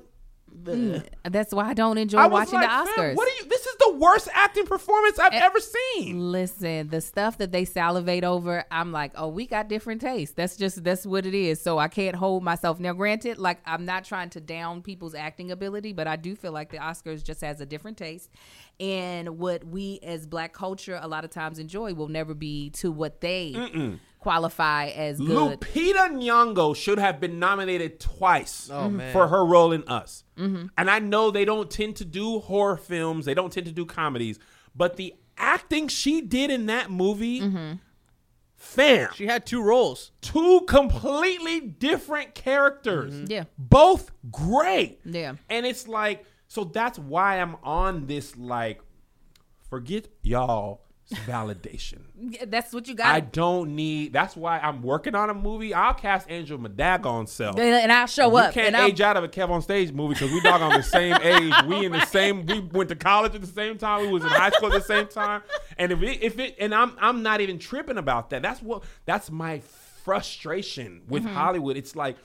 [SPEAKER 2] That's why I don't enjoy
[SPEAKER 1] I
[SPEAKER 2] watching
[SPEAKER 1] like,
[SPEAKER 2] the Oscars.
[SPEAKER 1] What are you? This is the the worst acting performance I've
[SPEAKER 2] Eh,
[SPEAKER 1] ever seen.
[SPEAKER 2] Listen, the stuff that they salivate over, I'm like, oh, we got different tastes. That's just that's what it is. So I can't hold myself. Now, granted, like I'm not trying to down people's acting ability, but I do feel like the Oscars just has a different taste, and what we as Black culture a lot of times enjoy will never be to what they qualify as good.
[SPEAKER 1] Lupita Nyong'o should have been nominated twice
[SPEAKER 3] Oh, mm-hmm.
[SPEAKER 1] for her role in Us. Mm-hmm. And I know they don't tend to do horror films, they don't tend to do comedies, but the acting she did in that movie, mm-hmm. fam,
[SPEAKER 3] She had two roles.
[SPEAKER 1] two completely different characters.
[SPEAKER 2] Yeah.
[SPEAKER 1] Both great.
[SPEAKER 2] Yeah.
[SPEAKER 1] And it's like, so that's why I'm on this, like, forget y'all validation.
[SPEAKER 2] Yeah, That's what you got.
[SPEAKER 1] I don't need. That's why I'm working on a movie. I'll cast Angel Madagon self.
[SPEAKER 2] And I'll show
[SPEAKER 1] You
[SPEAKER 2] up.
[SPEAKER 1] can't
[SPEAKER 2] and I'll-
[SPEAKER 1] age out of a Kev on stage movie because we dog on the same age. We in the same. We went to college at the same time. We was in high school at the same time. And if it, if it, and I'm I'm not even tripping about that. That's what. That's my frustration with
[SPEAKER 2] Mm-hmm.
[SPEAKER 1] Hollywood. It's like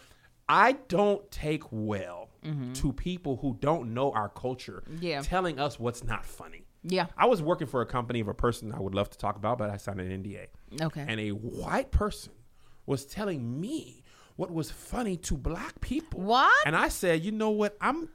[SPEAKER 1] I don't take well
[SPEAKER 2] Mm-hmm.
[SPEAKER 1] to people who don't know our culture.
[SPEAKER 2] Yeah.
[SPEAKER 1] telling us what's not funny.
[SPEAKER 2] Yeah.
[SPEAKER 1] I was working for a company of a person I would love to talk about, but I signed an NDA.
[SPEAKER 2] Okay.
[SPEAKER 1] And a white person was telling me what was funny to black people.
[SPEAKER 2] What?
[SPEAKER 1] And I said, you know what? I'm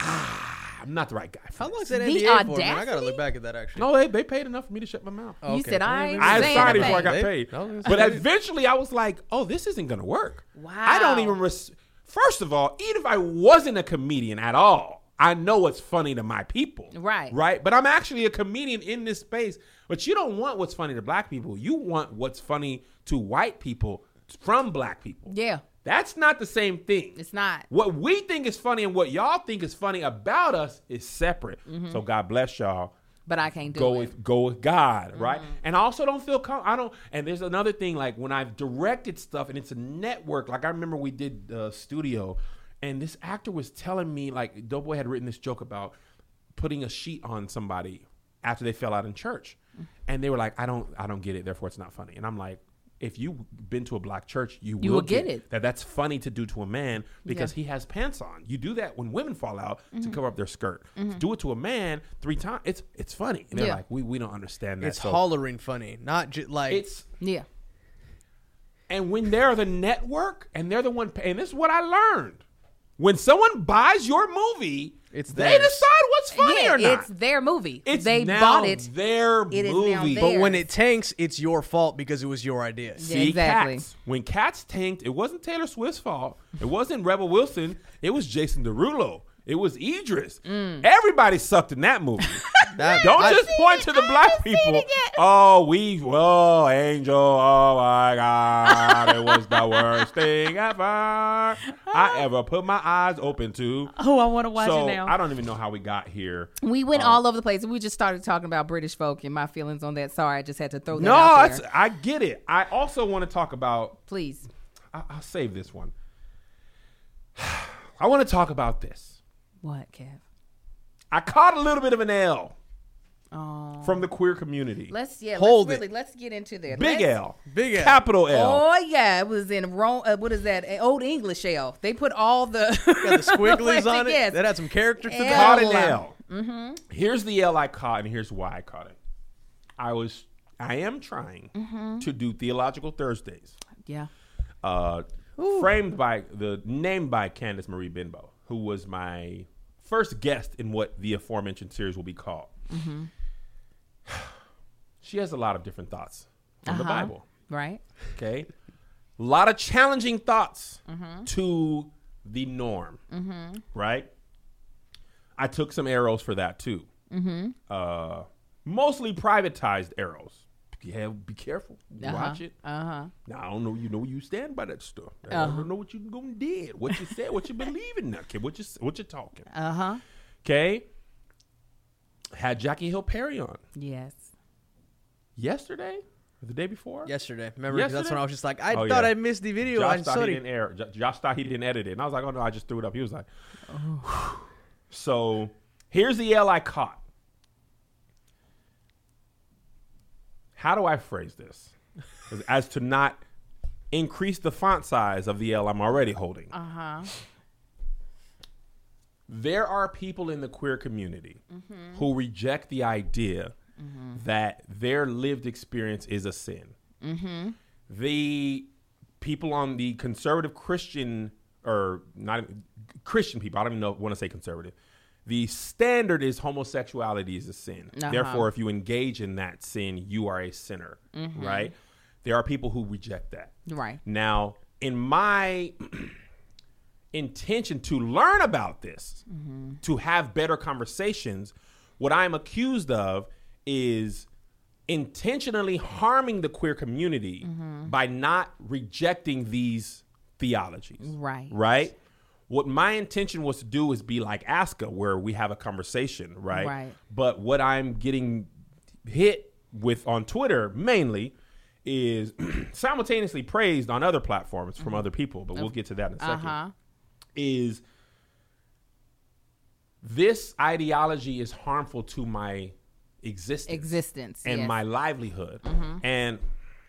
[SPEAKER 1] ah, I'm not the right guy. For
[SPEAKER 3] How
[SPEAKER 1] this.
[SPEAKER 3] long's that
[SPEAKER 2] The
[SPEAKER 3] NDA for? Man? I gotta look back at that actually.
[SPEAKER 1] No, they, they paid enough for me to shut my mouth.
[SPEAKER 3] Oh,
[SPEAKER 2] You said I ain't
[SPEAKER 1] I signed it before I got
[SPEAKER 3] They-
[SPEAKER 1] paid.
[SPEAKER 3] no,
[SPEAKER 1] but eventually I was like, oh, this isn't going to work.
[SPEAKER 2] Wow.
[SPEAKER 1] I don't even. Res- First of all, even if I wasn't a comedian at all, I know what's funny to my people.
[SPEAKER 2] Right.
[SPEAKER 1] Right. But I'm actually a comedian in this space. But you don't want what's funny to black people. You want what's funny to white people from black people.
[SPEAKER 2] Yeah.
[SPEAKER 1] That's not the same thing.
[SPEAKER 2] It's not.
[SPEAKER 1] What we think is funny and what y'all think is funny about us is separate. So God bless y'all
[SPEAKER 2] But I can't do
[SPEAKER 1] go
[SPEAKER 2] it.
[SPEAKER 1] with go with God, right? And I also don't feel com- I don't. And there's another thing like when I've directed stuff and it's a network. Like I remember we did uh, studio, and this actor was telling me like Doughboy had written this joke about putting a sheet on somebody after they fell out in church, and they were like, I don't I don't get it. Therefore, it's not funny. And I'm like. If you've been to a black church, you,
[SPEAKER 2] You
[SPEAKER 1] will
[SPEAKER 2] will get it.
[SPEAKER 1] That that's funny to do to a man because
[SPEAKER 2] Yeah.
[SPEAKER 1] he has pants on. You do that when women fall out
[SPEAKER 2] Mm-hmm.
[SPEAKER 1] to cover up their skirt. Do it to a man three times. It's it's funny. And they're
[SPEAKER 2] Yeah.
[SPEAKER 1] like, we, we don't understand that.
[SPEAKER 3] It's
[SPEAKER 1] So
[SPEAKER 3] hollering funny, not just like
[SPEAKER 1] It's
[SPEAKER 2] Yeah.
[SPEAKER 1] and when they're the network and they're the one pay- and this is what I learned. When someone buys your movie,
[SPEAKER 3] It's
[SPEAKER 1] they
[SPEAKER 3] theirs.
[SPEAKER 1] decide what's funny
[SPEAKER 2] yeah,
[SPEAKER 1] or not.
[SPEAKER 2] it's their movie.
[SPEAKER 1] It's
[SPEAKER 2] they
[SPEAKER 1] now
[SPEAKER 2] bought it.
[SPEAKER 1] Their
[SPEAKER 2] It is now
[SPEAKER 1] movie.
[SPEAKER 2] theirs.
[SPEAKER 3] But when it tanks, it's your fault because it was your idea.
[SPEAKER 2] Yeah.
[SPEAKER 1] See,
[SPEAKER 2] exactly.
[SPEAKER 1] Cats. When Cats tanked, it wasn't Taylor Swift's fault. It wasn't Rebel Wilson. It was Jason Derulo. It was Idris.
[SPEAKER 2] Mm.
[SPEAKER 1] Everybody sucked in that movie.
[SPEAKER 3] That-
[SPEAKER 1] Don't
[SPEAKER 3] I-
[SPEAKER 1] just point to the black people. Oh, we, oh, Angel, oh my God, it was the worst thing ever I ever put my eyes open to.
[SPEAKER 2] Oh, I want to watch
[SPEAKER 1] so
[SPEAKER 2] it now.
[SPEAKER 1] I don't even know how we got here.
[SPEAKER 2] we went all over the place. We just started talking about British folk and my feelings on that. Sorry, I just had to throw that
[SPEAKER 1] No,
[SPEAKER 2] out there.
[SPEAKER 1] I get it. I also want to talk about
[SPEAKER 2] Please.
[SPEAKER 1] I, I'll save this one. I want to talk about this.
[SPEAKER 2] What, Kev?
[SPEAKER 1] I caught a little bit of an L
[SPEAKER 2] Oh.
[SPEAKER 1] from the queer community.
[SPEAKER 2] Let's yeah.
[SPEAKER 3] Hold
[SPEAKER 2] let's
[SPEAKER 3] it.
[SPEAKER 2] really let's get into there.
[SPEAKER 1] Big
[SPEAKER 2] Let's-
[SPEAKER 1] L.
[SPEAKER 3] Big L.
[SPEAKER 1] Capital L.
[SPEAKER 2] Oh yeah, it was in Rome. Uh, what is that? Old English L. They put all the
[SPEAKER 3] Got the squigglies on it.
[SPEAKER 2] Yes.
[SPEAKER 3] That had some character to
[SPEAKER 2] Yeah.
[SPEAKER 3] that.
[SPEAKER 1] Caught an
[SPEAKER 2] L.
[SPEAKER 1] L.
[SPEAKER 2] Mm-hmm.
[SPEAKER 1] Here's the L I caught, and here's why I caught it. I was, I am trying
[SPEAKER 2] Mm-hmm.
[SPEAKER 1] to do Theological Thursdays,
[SPEAKER 2] yeah.
[SPEAKER 1] uh, framed by the named by Candice Marie Benbow, who was my first guest in what the aforementioned series will be called.
[SPEAKER 2] Mm-hmm.
[SPEAKER 1] She has a lot of different thoughts on the
[SPEAKER 2] Uh-huh.
[SPEAKER 1] Bible.
[SPEAKER 2] Right.
[SPEAKER 1] Okay. A lot of challenging thoughts
[SPEAKER 2] Mm-hmm.
[SPEAKER 1] to the norm. Right? I took some arrows for that too.
[SPEAKER 2] Mm-hmm.
[SPEAKER 1] Uh, mostly privatized arrows. Yeah, be careful. Watch it.
[SPEAKER 2] Uh huh.
[SPEAKER 1] Now I don't know. You know where you stand by that stuff. I
[SPEAKER 2] Uh-huh.
[SPEAKER 1] don't know what you gonna did. What you said. What you believe in now, kid. What you what you talking?
[SPEAKER 2] Uh huh.
[SPEAKER 1] Okay. Had Jackie Hill Perry on
[SPEAKER 2] Yes.
[SPEAKER 1] yesterday or the day before.
[SPEAKER 3] Yesterday, remember? 'Cause That's when I was just like, I
[SPEAKER 1] Oh,
[SPEAKER 3] thought
[SPEAKER 1] yeah.
[SPEAKER 3] I missed the video.
[SPEAKER 1] Josh
[SPEAKER 3] I'm
[SPEAKER 1] thought he didn't air. Josh thought he didn't edit it, and I was like, "Oh no, I just threw it up." He was like,
[SPEAKER 3] Oh.
[SPEAKER 1] "So here's the L I caught." How do I phrase this as, to not increase the font size of the L I'm already holding?
[SPEAKER 2] Uh huh.
[SPEAKER 1] there are people in the queer community
[SPEAKER 2] Mm-hmm.
[SPEAKER 1] who reject the idea that their lived experience is a sin.
[SPEAKER 2] Mm-hmm.
[SPEAKER 1] The people on the conservative Christian or not Christian people, I don't even know want to say conservative. The standard is homosexuality is a sin.
[SPEAKER 2] Uh-huh.
[SPEAKER 1] Therefore, if you engage in that sin, you are a sinner,
[SPEAKER 2] Mm-hmm.
[SPEAKER 1] right? There are people who reject that.
[SPEAKER 2] Right.
[SPEAKER 1] Now, in my intention to learn about this, to have better conversations, what I'm accused of is intentionally harming the queer community by not rejecting these theologies.
[SPEAKER 2] Right.
[SPEAKER 1] Right? What my intention was to do is be like Aska, where we have a conversation, right?
[SPEAKER 2] Right.
[SPEAKER 1] But what I'm getting hit with on Twitter mainly is simultaneously praised on other platforms from other people, but we'll get to that in a second.
[SPEAKER 2] Uh-huh.
[SPEAKER 1] Is this ideology is harmful to my existence
[SPEAKER 2] Existence.
[SPEAKER 1] and
[SPEAKER 2] yes.
[SPEAKER 1] my livelihood. And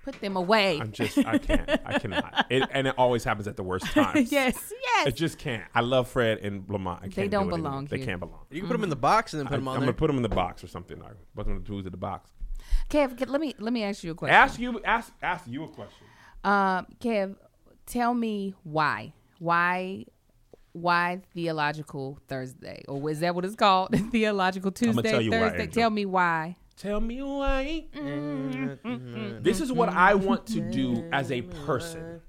[SPEAKER 2] Put them away.
[SPEAKER 1] I'm just I can't. I cannot. It, and it always happens at the worst times.
[SPEAKER 2] yes. Yes.
[SPEAKER 1] It just can't. I love Fred and Lamont. I can't
[SPEAKER 2] They don't
[SPEAKER 1] do it anymore.
[SPEAKER 2] belong
[SPEAKER 1] They
[SPEAKER 2] here.
[SPEAKER 1] can't belong.
[SPEAKER 3] You can put them in the box and then put
[SPEAKER 1] I,
[SPEAKER 3] them on
[SPEAKER 1] I'm
[SPEAKER 3] there.
[SPEAKER 1] gonna put them in the box or something. I put them in the tools of the box.
[SPEAKER 2] Kev, Kev, let me let me ask you a question.
[SPEAKER 1] Ask you. Ask ask you a question.
[SPEAKER 2] Um, Kev, tell me why. Why why theological Thursday? Or is that what it's called? theological Tuesday,
[SPEAKER 1] tell you why,
[SPEAKER 2] Thursday.
[SPEAKER 1] Angel.
[SPEAKER 2] tell me why.
[SPEAKER 1] Tell me why.
[SPEAKER 2] Mm-hmm.
[SPEAKER 1] This is what I want to do as a person.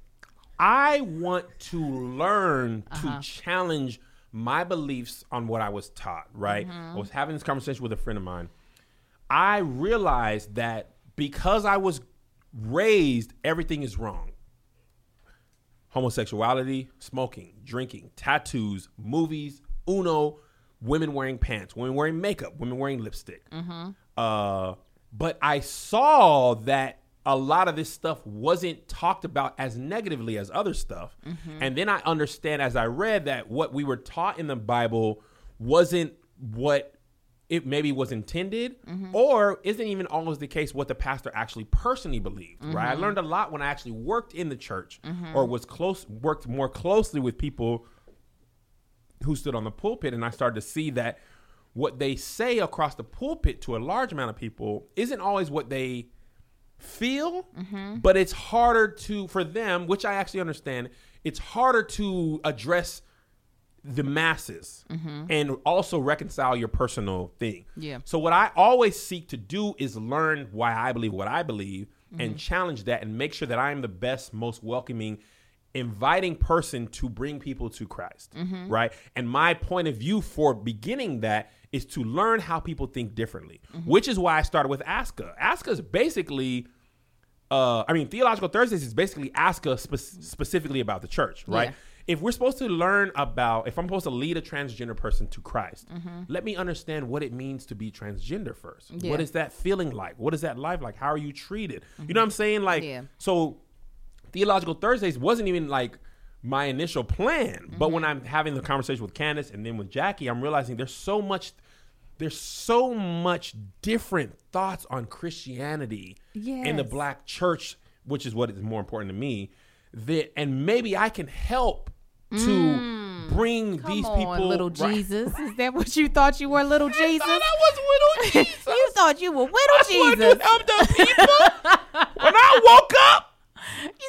[SPEAKER 1] I want to learn
[SPEAKER 2] Uh-huh.
[SPEAKER 1] to challenge my beliefs on what I was taught, right?
[SPEAKER 2] Mm-hmm.
[SPEAKER 1] I was having this conversation with a friend of mine. I realized that because I was raised, everything is wrong. Homosexuality, smoking, drinking, tattoos, movies, Uno, women wearing pants, women wearing makeup, women wearing lipstick. Uh, but I saw that a lot of this stuff wasn't talked about as negatively as other stuff. Mm-hmm. And then I understand as I read that what we were taught in the Bible wasn't what it maybe was intended mm-hmm. or isn't even always the case what the pastor actually personally believed right? I mm-hmm. learned a lot when i actually worked in the church or was close worked more closely with people who stood on the pulpit and I started to see that what they say across the pulpit to a large amount of people isn't always what they feel, mm-hmm. but it's harder to for them, which I actually understand, it's harder to address the masses mm-hmm. and also reconcile your personal thing.
[SPEAKER 2] Yeah.
[SPEAKER 1] So what I always seek to do is learn why I believe what I believe and mm-hmm. challenge that and make sure that I am the best, most welcoming, inviting person to bring people to Christ. Right? And my point of view for beginning that is to learn how people think differently, which is why I started with Aska. Aska is basically uh, I mean, Theological Thursdays is basically ask us spe- specifically about the church, right?
[SPEAKER 2] Yeah.
[SPEAKER 1] If we're supposed to learn about, if I'm supposed to lead a transgender person to Christ, let me understand what it means to be transgender first.
[SPEAKER 2] Yeah.
[SPEAKER 1] What is that feeling like? What is that life like? How are you treated? You know what I'm saying? Like,
[SPEAKER 2] Yeah.
[SPEAKER 1] so Theological Thursdays wasn't even like my initial plan. But when I'm having the conversation with Candice and then with Jackie, I'm realizing there's so much there's so much different thoughts on Christianity in the black church, which is what is more important to me. That and maybe I can help to bring
[SPEAKER 2] Mm. Come
[SPEAKER 1] these
[SPEAKER 2] on,
[SPEAKER 1] people
[SPEAKER 2] little
[SPEAKER 1] right.
[SPEAKER 2] Jesus. Is that what you thought you were, little Jesus?
[SPEAKER 1] I thought I was little Jesus.
[SPEAKER 2] you thought you were little
[SPEAKER 1] That's what I do
[SPEAKER 2] Jesus.
[SPEAKER 1] help the people. when I woke up,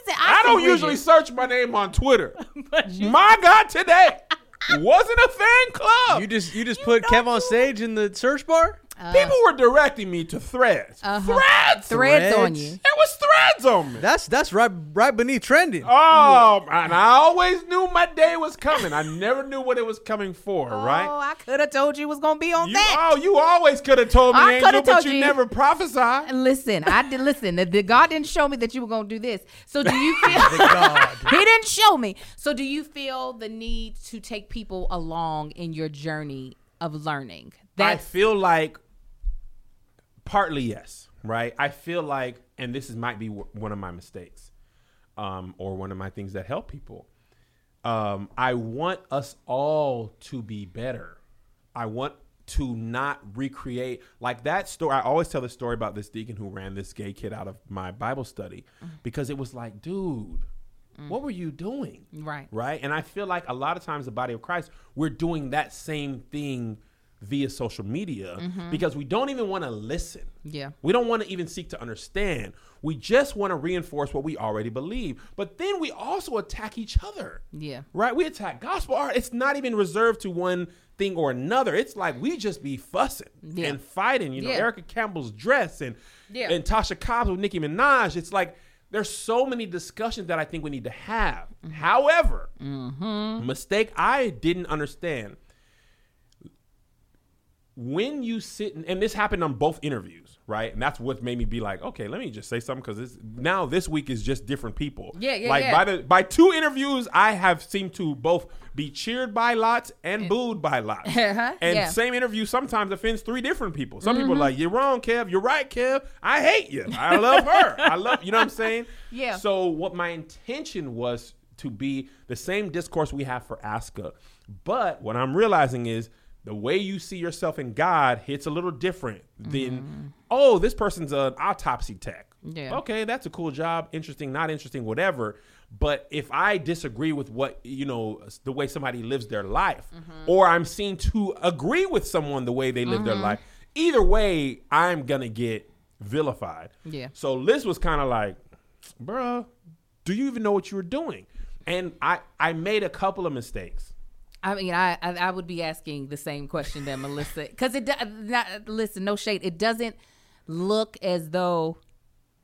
[SPEAKER 2] said,
[SPEAKER 1] I
[SPEAKER 2] see
[SPEAKER 1] don't
[SPEAKER 2] Bridget."
[SPEAKER 1] usually search my name on Twitter. My God, today wasn't a fan club.
[SPEAKER 3] You just you just put Kev on stage in the search bar.
[SPEAKER 1] People were directing me to threads.
[SPEAKER 2] Uh-huh.
[SPEAKER 1] Threads.
[SPEAKER 2] Threads on you.
[SPEAKER 1] There was threads on me.
[SPEAKER 3] That's that's right right beneath trending.
[SPEAKER 1] Oh, and I always knew my day was coming. I never knew what it was coming for,
[SPEAKER 2] Oh,
[SPEAKER 1] right?
[SPEAKER 2] I could have told you it was gonna be on
[SPEAKER 1] You,
[SPEAKER 2] that.
[SPEAKER 1] oh, you always could have told me,
[SPEAKER 2] I
[SPEAKER 1] Angel,
[SPEAKER 2] coulda
[SPEAKER 1] but
[SPEAKER 2] told
[SPEAKER 1] you,
[SPEAKER 2] you.
[SPEAKER 1] never prophesied.
[SPEAKER 2] Listen, I did listen. The, the God didn't show me that you were gonna do this. So do you feel?
[SPEAKER 3] God.
[SPEAKER 2] he didn't show me. So do you feel the need to take people along in your journey of learning?
[SPEAKER 1] I feel like partly yes, right? I feel like, and this is might be w- one of my mistakes, um, or one of my things that help people. Um, I want us all to be better. I want to not recreate like that story. I always tell the story about this deacon who ran this gay kid out of my Bible study because it was like, dude, what were you doing?
[SPEAKER 2] Right.
[SPEAKER 1] Right. And I feel like a lot of times the body of Christ, we're doing that same thing via social media because we don't even want to listen.
[SPEAKER 2] Yeah.
[SPEAKER 1] We don't want to even seek to understand. We just want to reinforce what we already believe. But then we also attack each other.
[SPEAKER 2] Yeah.
[SPEAKER 1] Right? We attack gospel art. It's not even reserved to one thing or another. It's like we just be fussing
[SPEAKER 2] Yeah.
[SPEAKER 1] and fighting. You know,
[SPEAKER 2] Yeah.
[SPEAKER 1] Erica Campbell's dress and
[SPEAKER 2] Yeah.
[SPEAKER 1] and Tasha Cobbs with Nicki Minaj. It's like there's so many discussions that I think we need to have.
[SPEAKER 2] Mm-hmm.
[SPEAKER 1] However, mistake I didn't understand when you sit and, and this happened on both interviews, right? And that's what made me be like, okay, let me just say something because it's now this week is just different people.
[SPEAKER 2] Yeah, yeah,
[SPEAKER 1] Like
[SPEAKER 2] yeah.
[SPEAKER 1] by the by two interviews, I have seemed to both be cheered by lots and booed by lots.
[SPEAKER 2] Uh-huh,
[SPEAKER 1] and
[SPEAKER 2] yeah.
[SPEAKER 1] same interview sometimes offends three different people. Some people are like, you're wrong, Kev. You're right, Kev. I hate you. I love her. I love you know what I'm saying?
[SPEAKER 2] Yeah.
[SPEAKER 1] So what my intention was to be the same discourse we have for Aska. But what I'm realizing is the way you see yourself in God hits a little different than, mm-hmm. oh, this person's an autopsy tech.
[SPEAKER 2] Yeah.
[SPEAKER 1] Okay, that's a cool job. Interesting, not interesting, whatever. But if I disagree with what, you know, the way somebody lives their life, mm-hmm. or I'm seen to agree with someone the way they live their mm-hmm. life, either way, I'm going to get vilified.
[SPEAKER 2] Yeah.
[SPEAKER 1] So Liz was kind of like, bruh, do you even know what you were doing? And I, I made a couple of mistakes.
[SPEAKER 2] I mean, I, I I would be asking the same question that Melissa because it not listen, no shade. It doesn't look as though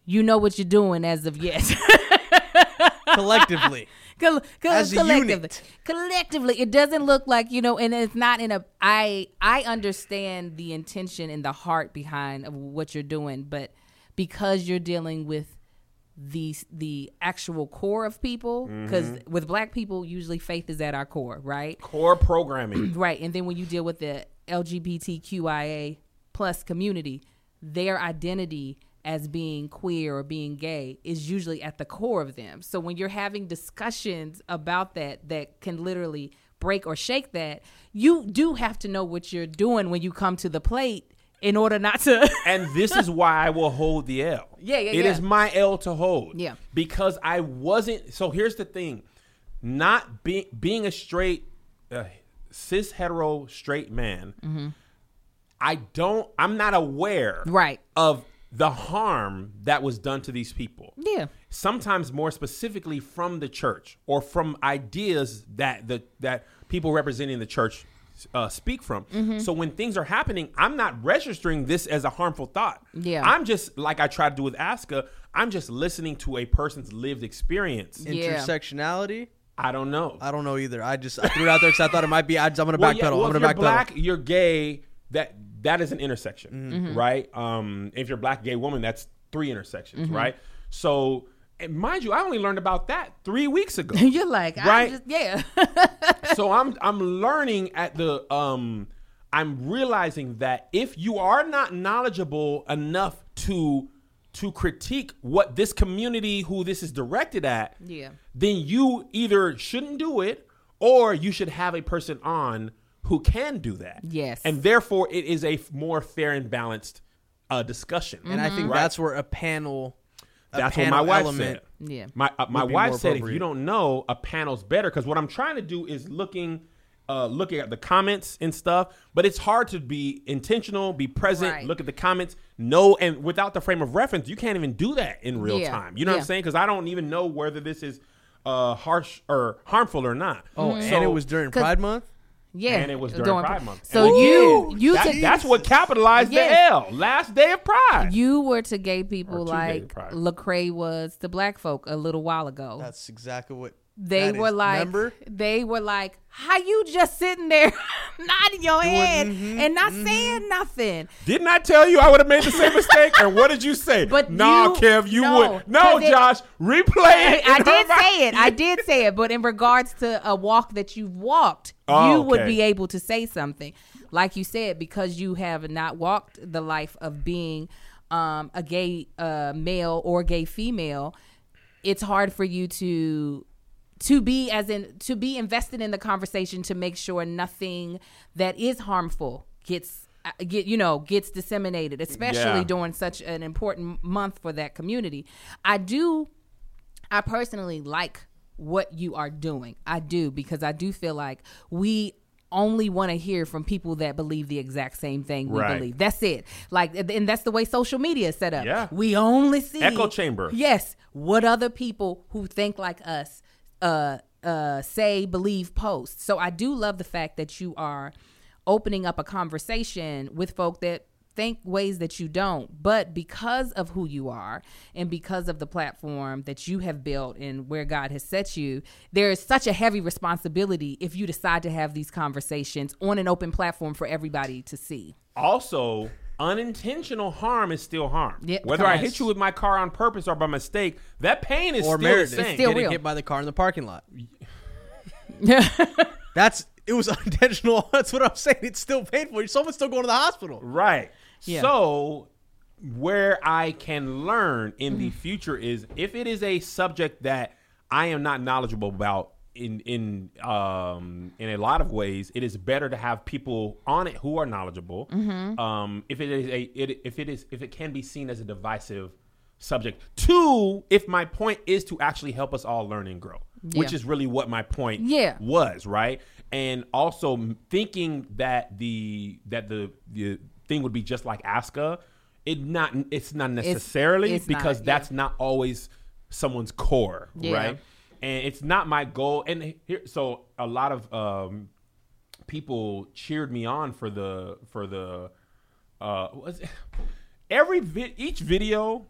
[SPEAKER 2] you know what you're doing as of yet.
[SPEAKER 3] collectively.
[SPEAKER 2] Col- col-
[SPEAKER 3] As a
[SPEAKER 2] collectively,
[SPEAKER 3] unit.
[SPEAKER 2] collectively, it doesn't look like you know, and it's not in a. I I understand the intention and the heart behind of what you're doing, but because you're dealing with the the actual core of people, because
[SPEAKER 1] Mm-hmm.
[SPEAKER 2] with Black people, usually faith is at our core, right?
[SPEAKER 1] Core programming.
[SPEAKER 2] Right. And then when you deal with the LGBTQIA plus community, their identity as being queer or being gay is usually at the core of them. So when you're having discussions about that that can literally break or shake that, you do have to know what you're doing when you come to the plate in order not to
[SPEAKER 1] and this is why I will hold the L.
[SPEAKER 2] Yeah, yeah,
[SPEAKER 1] It
[SPEAKER 2] yeah.
[SPEAKER 1] is my L to hold.
[SPEAKER 2] Yeah.
[SPEAKER 1] Because I wasn't. So here's the thing: not being being a straight, uh, cis hetero straight man.
[SPEAKER 2] Mm-hmm.
[SPEAKER 1] I don't. I'm not aware.
[SPEAKER 2] Right.
[SPEAKER 1] Of the harm that was done to these people.
[SPEAKER 2] Yeah.
[SPEAKER 1] sometimes more specifically from the church or from ideas that the that people representing the church uh, speak from.
[SPEAKER 2] Mm-hmm.
[SPEAKER 1] So when things are happening, I'm not registering this as a harmful thought.
[SPEAKER 2] Yeah.
[SPEAKER 1] I'm just like I try to do with Aska. I'm just listening to a person's lived experience.
[SPEAKER 2] Yeah.
[SPEAKER 3] Intersectionality.
[SPEAKER 1] I don't know.
[SPEAKER 3] I don't know either. I just I threw it out there because I thought it might be. I, I'm gonna
[SPEAKER 1] Well,
[SPEAKER 3] backpedal.
[SPEAKER 1] yeah, well,
[SPEAKER 3] I'm gonna
[SPEAKER 1] you're
[SPEAKER 3] backpedal.
[SPEAKER 1] black, you're gay. That that is an intersection,
[SPEAKER 2] Mm-hmm.
[SPEAKER 1] right? Um, if you're black gay woman, that's three intersections,
[SPEAKER 2] Mm-hmm.
[SPEAKER 1] right? So, and mind you, I only learned about that three weeks ago.
[SPEAKER 2] You're like, I
[SPEAKER 1] Right.
[SPEAKER 2] just yeah.
[SPEAKER 1] so I'm I'm learning at the um I'm realizing that if you are not knowledgeable enough to to critique what this community who this is directed at,
[SPEAKER 2] Yeah.
[SPEAKER 1] then you either shouldn't do it or you should have a person on who can do that.
[SPEAKER 2] Yes.
[SPEAKER 1] And therefore it is a more fair and balanced uh, discussion.
[SPEAKER 3] and I think
[SPEAKER 1] Right.
[SPEAKER 3] that's where a panel. A
[SPEAKER 1] That's what my wife
[SPEAKER 3] element,
[SPEAKER 1] said.
[SPEAKER 2] Yeah.
[SPEAKER 1] My uh, my wife said if you don't know, a panel's better because what I'm trying to do is looking uh looking at the comments and stuff, but it's hard to be intentional, be present,
[SPEAKER 2] Right.
[SPEAKER 1] look at the comments, know and without the frame of reference, you can't even do that in real
[SPEAKER 2] Yeah.
[SPEAKER 1] time. You know what I'm saying? Cuz I don't even know whether this is uh harsh or harmful or not.
[SPEAKER 3] Oh, and it was during Pride Month.
[SPEAKER 2] Yeah.
[SPEAKER 1] and it was during
[SPEAKER 2] During-
[SPEAKER 1] Pride Month.
[SPEAKER 2] So
[SPEAKER 1] And
[SPEAKER 2] you you
[SPEAKER 1] that-
[SPEAKER 2] to-
[SPEAKER 1] that's what capitalized
[SPEAKER 2] Yes.
[SPEAKER 1] the L. Last day of Pride.
[SPEAKER 2] You were to gay people
[SPEAKER 1] Or to gay
[SPEAKER 2] like
[SPEAKER 1] pride.
[SPEAKER 2] Lecrae was to black folk a little while ago.
[SPEAKER 3] That's exactly what
[SPEAKER 2] they
[SPEAKER 3] that
[SPEAKER 2] were
[SPEAKER 3] is.
[SPEAKER 2] like,
[SPEAKER 3] Remember?
[SPEAKER 2] they were like, how you just sitting there nodding your head
[SPEAKER 3] mm-hmm,
[SPEAKER 2] and not saying nothing?
[SPEAKER 1] Didn't I tell you I would have made the same mistake? and what did you say?
[SPEAKER 2] But
[SPEAKER 1] no,
[SPEAKER 2] you-
[SPEAKER 1] Kev, you
[SPEAKER 2] no,
[SPEAKER 1] would. No,
[SPEAKER 2] 'cause it-
[SPEAKER 1] Josh, replay it.
[SPEAKER 2] I did say it. I did say it. But in regards to a walk that you've walked,
[SPEAKER 1] Oh,
[SPEAKER 2] you would be able to say something. Like you said, because you have not walked the life of being um, a gay uh, male or gay female, it's hard for you to to be as in to be invested in the conversation to make sure nothing that is harmful gets uh, get you know gets disseminated especially
[SPEAKER 1] Yeah.
[SPEAKER 2] during such an important month for that community i do i personally like what you are doing. I do because I do feel like we only want to hear from people that believe the exact same thing we
[SPEAKER 1] Right.
[SPEAKER 2] believe. That's it. Like, and that's the way social media is set up.
[SPEAKER 1] Yeah.
[SPEAKER 2] We only see
[SPEAKER 1] Echo chamber.
[SPEAKER 2] Yes, what other people who think like us uh uh say, believe, post. So I do love the fact that you are opening up a conversation with folk that think ways that you don't but because of who you are and because of the platform that you have built and where God has set you there is such a heavy responsibility if you decide to have these conversations on an open platform for everybody to see
[SPEAKER 1] Also, unintentional harm is still harm.
[SPEAKER 2] Yeah,
[SPEAKER 1] Whether I hit you with my car on purpose or by mistake, that pain is
[SPEAKER 3] Or
[SPEAKER 1] still the
[SPEAKER 3] Meredith
[SPEAKER 1] same.
[SPEAKER 2] still
[SPEAKER 3] getting
[SPEAKER 2] real.
[SPEAKER 3] hit by the car in the parking lot. That's it was unintentional. That's what I'm saying. It's still painful. Someone's still going to the hospital.
[SPEAKER 1] Right.
[SPEAKER 2] Yeah.
[SPEAKER 1] So where I can learn in
[SPEAKER 2] Mm-hmm.
[SPEAKER 1] the future is if it is a subject that I am not knowledgeable about in in um in a lot of ways, it is better to have people on it who are knowledgeable.
[SPEAKER 2] Mm-hmm.
[SPEAKER 1] Um if it is a it, if it is if it can be seen as a divisive subject. Two, if my point is to actually help us all learn and grow, which is really what my point
[SPEAKER 2] Yeah.
[SPEAKER 1] was, right? And also thinking that the that the the thing would be just like Aska, it not it's not necessarily
[SPEAKER 2] it's not,
[SPEAKER 1] because
[SPEAKER 2] yeah.
[SPEAKER 1] that's not always someone's core,
[SPEAKER 2] Yeah.
[SPEAKER 1] right? And it's not my goal. And here, so a lot of um, people cheered me on for the for the uh, was every vi- each video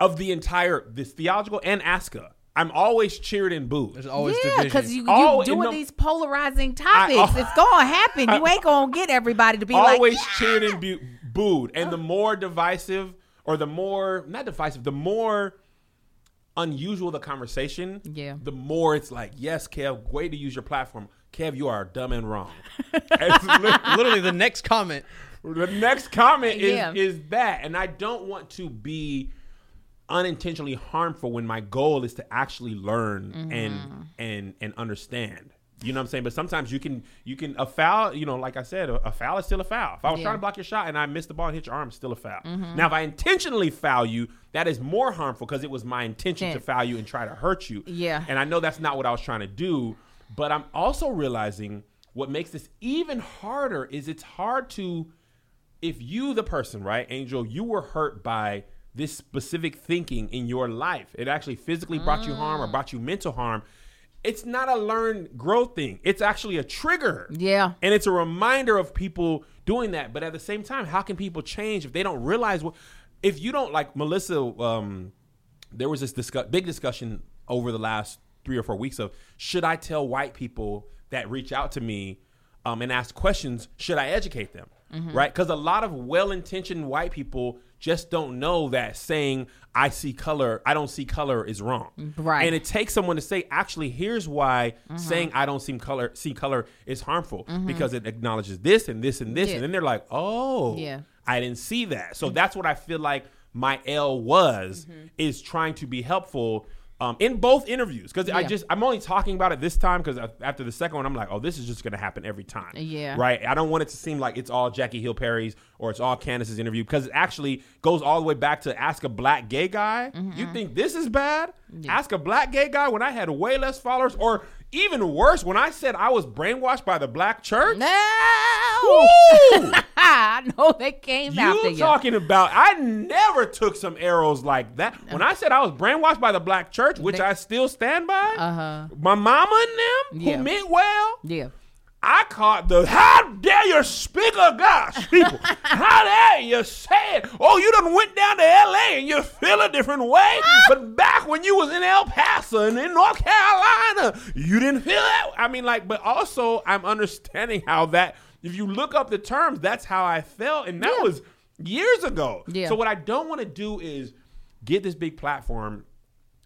[SPEAKER 1] of the entire this theological and Aska. I'm always cheered and booed.
[SPEAKER 3] There's always
[SPEAKER 2] yeah, because you, you
[SPEAKER 1] Oh,
[SPEAKER 2] doing
[SPEAKER 1] no-
[SPEAKER 2] these polarizing topics.
[SPEAKER 1] oh.
[SPEAKER 2] it's gonna happen. You ain't gonna get everybody to be
[SPEAKER 1] always
[SPEAKER 2] like,
[SPEAKER 1] cheered and bu- booed. And the more divisive, or the more not divisive, the more unusual the conversation,
[SPEAKER 2] Yeah.
[SPEAKER 1] the more it's like, yes, Kev, way to use your platform. Kev, you are dumb and wrong.
[SPEAKER 3] Literally, the next comment.
[SPEAKER 1] the next comment is
[SPEAKER 2] Yeah.
[SPEAKER 1] is that, and I don't want to be unintentionally harmful when my goal is to actually learn
[SPEAKER 2] Mm-hmm.
[SPEAKER 1] and and and understand. You know what I'm saying? But sometimes you can you can a foul. You know, like I said, a, a foul is still a foul. If I was
[SPEAKER 2] Yeah. Mm-hmm.
[SPEAKER 1] trying to block your shot and I missed the ball and hit your arm, still a foul. Now, if I intentionally foul you, that is more harmful because it was my intention to foul you and try to hurt you.
[SPEAKER 2] Yeah.
[SPEAKER 1] And I know that's not what I was trying to do, but I'm also realizing what makes this even harder is it's hard to if you the person right angel you were hurt by this specific thinking in your life. It actually physically brought you harm or mm. brought you mental harm. It's not a learned growth thing. It's actually a trigger.
[SPEAKER 2] Yeah.
[SPEAKER 1] and it's a reminder of people doing that. But at the same time how can people change if they don't realize what if you don't like melissa um there was this discuss, big discussion over the last three or four weeks of should I tell white people that reach out to me um, and ask questions, should I educate them? Right? Because a lot of well intentioned white people just don't know that saying, I see color, I don't see color is wrong.
[SPEAKER 2] Right.
[SPEAKER 1] And it takes someone to say, actually, here's why saying I don't see color, see color is harmful because it acknowledges this and this and this.
[SPEAKER 2] Yeah.
[SPEAKER 1] And then they're like, oh,
[SPEAKER 2] Yeah.
[SPEAKER 1] I didn't see that. So that's what I feel like my L was
[SPEAKER 2] Mm-hmm.
[SPEAKER 1] is trying to be helpful um, in both interviews because I just I'm only talking about it this time because after the second one I'm like oh this is just gonna happen every time
[SPEAKER 2] Yeah.
[SPEAKER 1] right I don't want it to seem like it's all Jackie Hill Perry's or it's all Candice's interview because it actually goes all the way back to ask a black gay guy
[SPEAKER 2] Mm-hmm.
[SPEAKER 1] you think this is bad ask a black gay guy when I had way less followers or even worse when I said I was brainwashed by the black church
[SPEAKER 2] no. I know they came after
[SPEAKER 1] You
[SPEAKER 2] you.
[SPEAKER 1] talking about? I never took some arrows like that. When I said I was brainwashed by the black church, which
[SPEAKER 2] They-
[SPEAKER 1] I still stand by,
[SPEAKER 2] Uh-huh.
[SPEAKER 1] my mama and them
[SPEAKER 2] Yeah.
[SPEAKER 1] who meant well,
[SPEAKER 2] yeah.
[SPEAKER 1] I caught the how dare you speak of God's people? how dare you say it? Oh, you done went down to L.A. and you feel a different way, but back when you was in El Paso and in North Carolina, you didn't feel that. I mean, like, but also I'm understanding how that. If you look up the terms, that's how I felt, and that
[SPEAKER 2] Yeah.
[SPEAKER 1] was years ago.
[SPEAKER 2] Yeah.
[SPEAKER 1] So what I don't want to do is get this big platform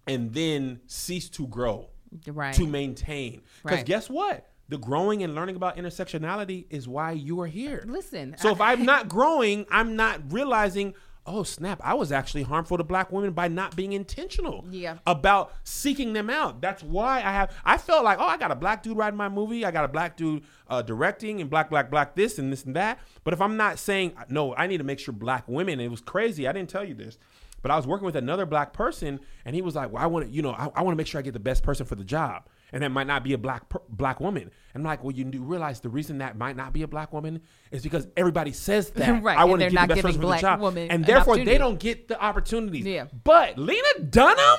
[SPEAKER 1] and then cease to grow
[SPEAKER 2] Right.
[SPEAKER 1] to maintain. Because
[SPEAKER 2] Right.
[SPEAKER 1] guess what? The growing and learning about intersectionality is why you are here.
[SPEAKER 2] Listen,
[SPEAKER 1] So
[SPEAKER 2] I-
[SPEAKER 1] if I'm not growing, I'm not realizing, oh snap, I was actually harmful to black women by not being intentional
[SPEAKER 2] Yeah.
[SPEAKER 1] about seeking them out. That's why I have I felt like, oh, I got a black dude writing my movie, I got a black dude uh, directing and black, black, black this and this and that. But if I'm not saying no, I need to make sure black women, it was crazy. I didn't tell you this. But I was working with another black person, and he was like, "Well, I want to, you know, I, I want to make sure I get the best person for the job." And that might not be a black per- black woman. And I'm like, well, you do realize the reason that might not be a black woman is because everybody says that.
[SPEAKER 2] Right,
[SPEAKER 1] I
[SPEAKER 2] and
[SPEAKER 1] want to
[SPEAKER 2] they're not
[SPEAKER 1] the best
[SPEAKER 2] giving
[SPEAKER 1] the
[SPEAKER 2] black
[SPEAKER 1] job,
[SPEAKER 2] women
[SPEAKER 1] and
[SPEAKER 2] an
[SPEAKER 1] therefore they don't get the opportunities.
[SPEAKER 2] Yeah.
[SPEAKER 1] But Lena Dunham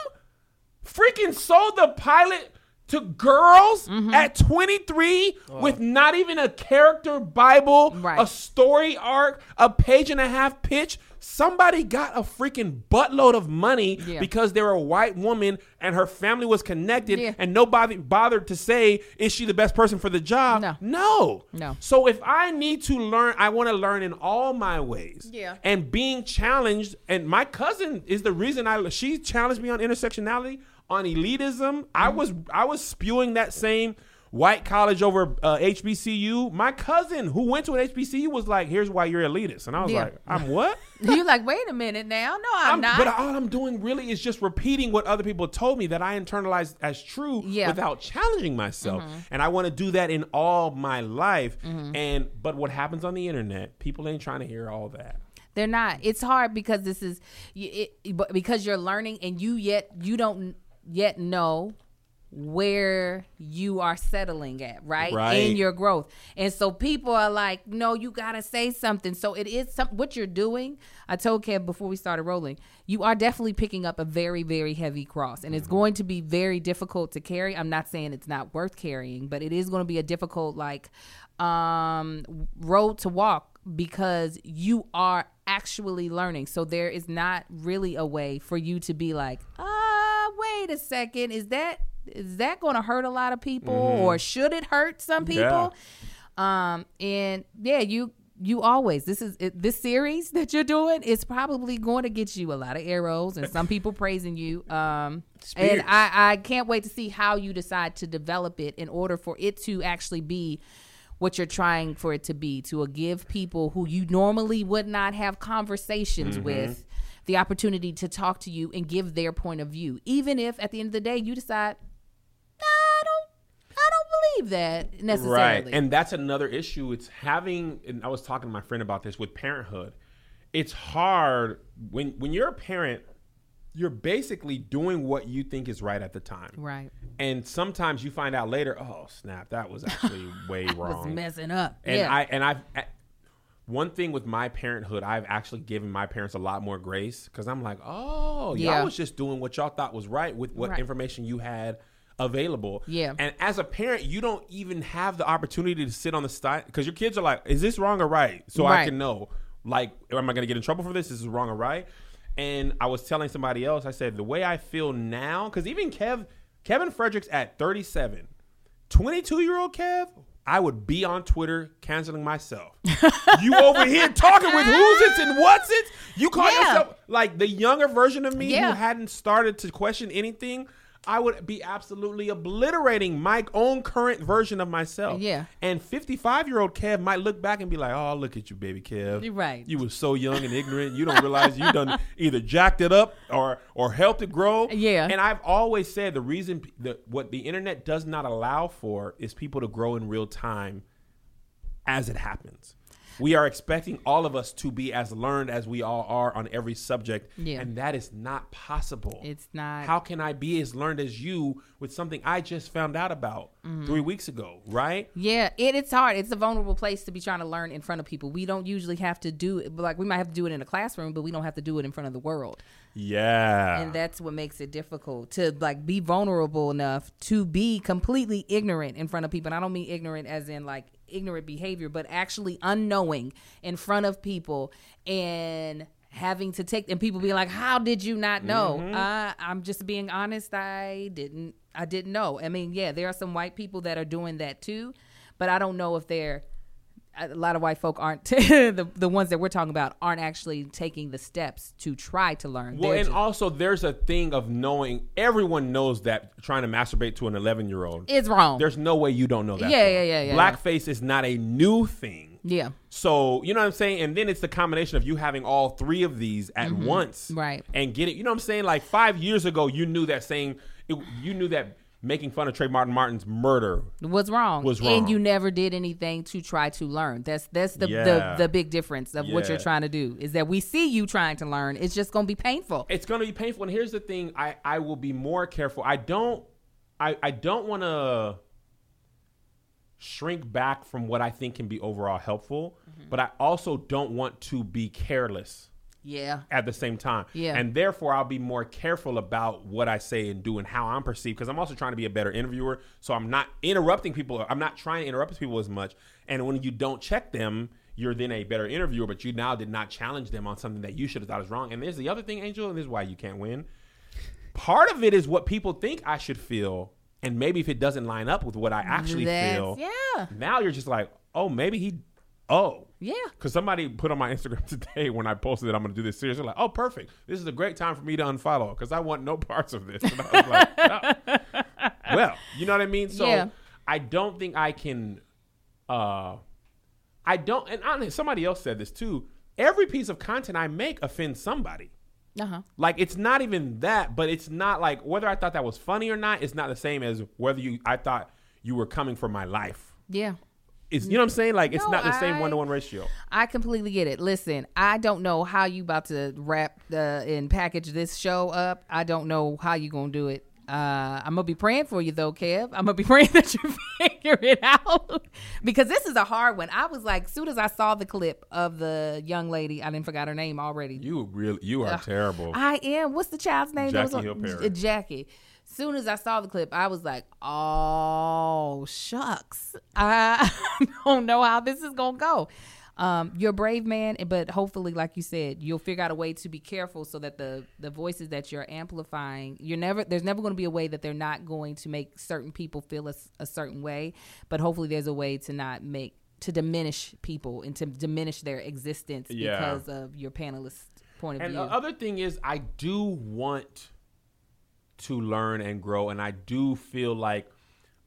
[SPEAKER 1] freaking sold the pilot to girls
[SPEAKER 2] Mm-hmm.
[SPEAKER 1] at 23 with not even a character bible,
[SPEAKER 2] Right.
[SPEAKER 1] a story arc, a page and a half pitch. Somebody got a freaking buttload of money
[SPEAKER 2] Yeah.
[SPEAKER 1] because they're a white woman and her family was connected
[SPEAKER 2] Yeah.
[SPEAKER 1] and nobody bothered to say, is she the best person for the job?
[SPEAKER 2] No.
[SPEAKER 1] No.
[SPEAKER 2] No.
[SPEAKER 1] So if I need to learn, I want to learn in all my ways.
[SPEAKER 2] Yeah.
[SPEAKER 1] And being challenged, and my cousin is the reason I she challenged me on intersectionality, on elitism. I
[SPEAKER 2] Mm-hmm.
[SPEAKER 1] was I was spewing that same white college over uh, HBCU. My cousin who went to an HBCU was like, "Here's why you're elitist," and I was
[SPEAKER 2] Yeah.
[SPEAKER 1] like, "I'm what?"
[SPEAKER 2] You're like, wait a minute now. No, I'm,
[SPEAKER 1] I'm-
[SPEAKER 2] not.
[SPEAKER 1] But all I'm doing really is just repeating what other people told me that I internalized as true
[SPEAKER 2] Yeah. Mm-hmm.
[SPEAKER 1] without challenging myself. And I want to do that in all my life.
[SPEAKER 2] Mm-hmm.
[SPEAKER 1] And but what happens on the internet, people ain't trying to hear all that.
[SPEAKER 2] They're not. It's hard because this is you- it, because you're learning and you yet you don't yet know where you are settling at, right?
[SPEAKER 1] Right.
[SPEAKER 2] In your growth. And so people are like, "No, you got to say something." So it is some what you're doing. I told Kev before we started rolling, you are definitely picking up a very very heavy cross and it's going to be very difficult to carry. I'm not saying it's not worth carrying, but it is going to be a difficult like um road to walk because you are actually learning. So there is not really a way for you to be like, "Ah, wait a second, is that is that going to hurt a lot of people or should it hurt some people?" Um and yeah, you you always this is this series that you're doing is probably going to get you a lot of arrows and some people praising you. Um
[SPEAKER 3] Spears.
[SPEAKER 2] and I I can't wait to see how you decide to develop it in order for it to actually be what you're trying for it to be to give people who you normally would not have conversations with the opportunity to talk to you and give their point of view even if at the end of the day you decide "Nah, I don't I don't believe that necessarily
[SPEAKER 1] Right. And that's another issue. It's having and I was talking to my friend about this with parenthood. It's hard when when you're a parent, you're basically doing what you think is right at the time.
[SPEAKER 2] right
[SPEAKER 1] And sometimes you find out later, oh snap, that was actually way
[SPEAKER 2] was
[SPEAKER 1] wrong.
[SPEAKER 2] messing up
[SPEAKER 1] And
[SPEAKER 2] yeah
[SPEAKER 1] I and I've one thing with my parenthood, I've actually given my parents a lot more grace because I'm like, oh,
[SPEAKER 2] Yeah.
[SPEAKER 1] y'all was just doing what y'all thought was right with what
[SPEAKER 2] Right.
[SPEAKER 1] information you had available.
[SPEAKER 2] Yeah.
[SPEAKER 1] And as a parent, you don't even have the opportunity to sit on the side because your kids are like, is this wrong or right? So I can know, like, am I going to get in trouble for this? Is this wrong or right? And I was telling somebody else, I said, the way I feel now, because even Kev, Kevin Fredericks at 37, 22 year old Kev, I would be on Twitter canceling myself. you over here talking with who's it's and what's it? You call
[SPEAKER 2] Yeah.
[SPEAKER 1] yourself like the younger version of me
[SPEAKER 2] Yeah.
[SPEAKER 1] who hadn't started to question anything. I would be absolutely obliterating my own current version of myself.
[SPEAKER 2] Yeah.
[SPEAKER 1] And 55 year old Kev might look back and be like, oh, look at you, baby Kev.
[SPEAKER 2] You're right.
[SPEAKER 1] You was so young and ignorant. You don't realize you done either jacked it up or or helped it grow.
[SPEAKER 2] Yeah.
[SPEAKER 1] And I've always said the reason that what the internet does not allow for is people to grow in real time as it happens. We are expecting all of us to be as learned as we all are on every subject,
[SPEAKER 2] Yeah.
[SPEAKER 1] and that is not possible.
[SPEAKER 2] It's not.
[SPEAKER 1] How can I be as learned as you with something I just found out about
[SPEAKER 2] Mm-hmm.
[SPEAKER 1] three weeks ago? Right?
[SPEAKER 2] Yeah, it, it's hard. It's a vulnerable place to be trying to learn in front of people. We don't usually have to do it. Like we might have to do it in a classroom, but we don't have to do it in front of the world.
[SPEAKER 1] Yeah.
[SPEAKER 2] and that's what makes it difficult to like be vulnerable enough to be completely ignorant in front of people and i don't mean ignorant as in like ignorant behavior but actually unknowing in front of people and having to take and people be like how did you not know? Uh, i'm just being honest. I didn't i didn't know. I mean yeah there are some white people that are doing that too but i don't know if they're a lot of white folk aren't the the ones that we're talking about aren't actually taking the steps to try to learn.
[SPEAKER 1] Well,
[SPEAKER 2] They're
[SPEAKER 1] and
[SPEAKER 2] just-
[SPEAKER 1] also there's a thing of knowing. Everyone knows that trying to masturbate to an 11 year old.
[SPEAKER 2] is wrong.
[SPEAKER 1] There's no way you don't know that.
[SPEAKER 2] Yeah, yeah, yeah, yeah,
[SPEAKER 1] Blackface is not a new thing.
[SPEAKER 2] yeah,
[SPEAKER 1] So you know what I'm saying, and then it's the combination of you having all three of these at once,
[SPEAKER 2] Mm-hmm. Right.
[SPEAKER 1] And get it. You know what I'm saying? Like five years ago, you knew that saying. It, you knew that making fun of Trayvon Martin Martin's murder.
[SPEAKER 2] What's wrong?
[SPEAKER 1] Was wrong.
[SPEAKER 2] And you never did anything to try to learn. That's that's the
[SPEAKER 1] Yeah.
[SPEAKER 2] the, the big difference of what you're trying to do is that we see you trying to learn. It's just gonna be painful.
[SPEAKER 1] It's going to be painful. And here's the thing: I I will be more careful. I don't I I don't want to shrink back from what I think can be overall helpful,
[SPEAKER 2] Mm-hmm.
[SPEAKER 1] but I also don't want to be careless.
[SPEAKER 2] Yeah.
[SPEAKER 1] at the same time.
[SPEAKER 2] Yeah.
[SPEAKER 1] And therefore, I'll be more careful about what I say and do and how I'm perceived because I'm also trying to be a better interviewer. So I'm not interrupting people. I'm not trying to interrupt people as much. And when you don't check them, you're then a better interviewer, but you now did not challenge them on something that you should have thought is wrong. And there's the other thing, Angel, and this is why you can't win. Part of it is what people think I should feel. And maybe if it doesn't line up with what I actually
[SPEAKER 2] That's-
[SPEAKER 1] feel,
[SPEAKER 2] yeah.
[SPEAKER 1] now you're just like, oh, maybe he, oh,
[SPEAKER 2] Yeah.
[SPEAKER 1] because somebody put on my Instagram today when I posted that I'm going to do this series, they're like, "Oh, perfect! This is a great time for me to unfollow because I want no parts of this." And I was like, "Oh." "Well, you know what I mean." So
[SPEAKER 2] Yeah.
[SPEAKER 1] I don't think I can. uh I don't, and honestly, somebody else said this too. Every piece of content I make offends somebody.
[SPEAKER 2] Uh huh.
[SPEAKER 1] Like it's not even that, but it's not like whether I thought that was funny or not. It's not the same as whether you I thought you were coming for my life.
[SPEAKER 2] Yeah.
[SPEAKER 1] It's you know what I'm saying? Like it's
[SPEAKER 2] No,
[SPEAKER 1] not the same one to one ratio.
[SPEAKER 2] I completely get it. Listen, I don't know how you about to wrap the and package this show up. I don't know how you gonna do it. Uh, I'm gonna be praying for you though, Kev. I'm gonna be praying that you figure it out because this is a hard one. I was like, soon as I saw the clip of the young lady, I didn't forgot her name already.
[SPEAKER 1] You really you are terrible.
[SPEAKER 2] I am. What's the child's name?
[SPEAKER 1] Jackie Hill Perry.
[SPEAKER 2] Jackie. Soon as I saw the clip, I was like, "Oh shucks, I don't know how this is gonna go." Um, you're a brave man, but hopefully, like you said, you'll figure out a way to be careful so that the the voices that you're amplifying, you're never there's never going to be a way that they're not going to make certain people feel a certain way, but hopefully, there's a way to not make to diminish people and to diminish their existence
[SPEAKER 1] Yeah.
[SPEAKER 2] because of your panelist point of
[SPEAKER 1] And
[SPEAKER 2] view.
[SPEAKER 1] the other thing is, I do want to learn and grow, and I do feel like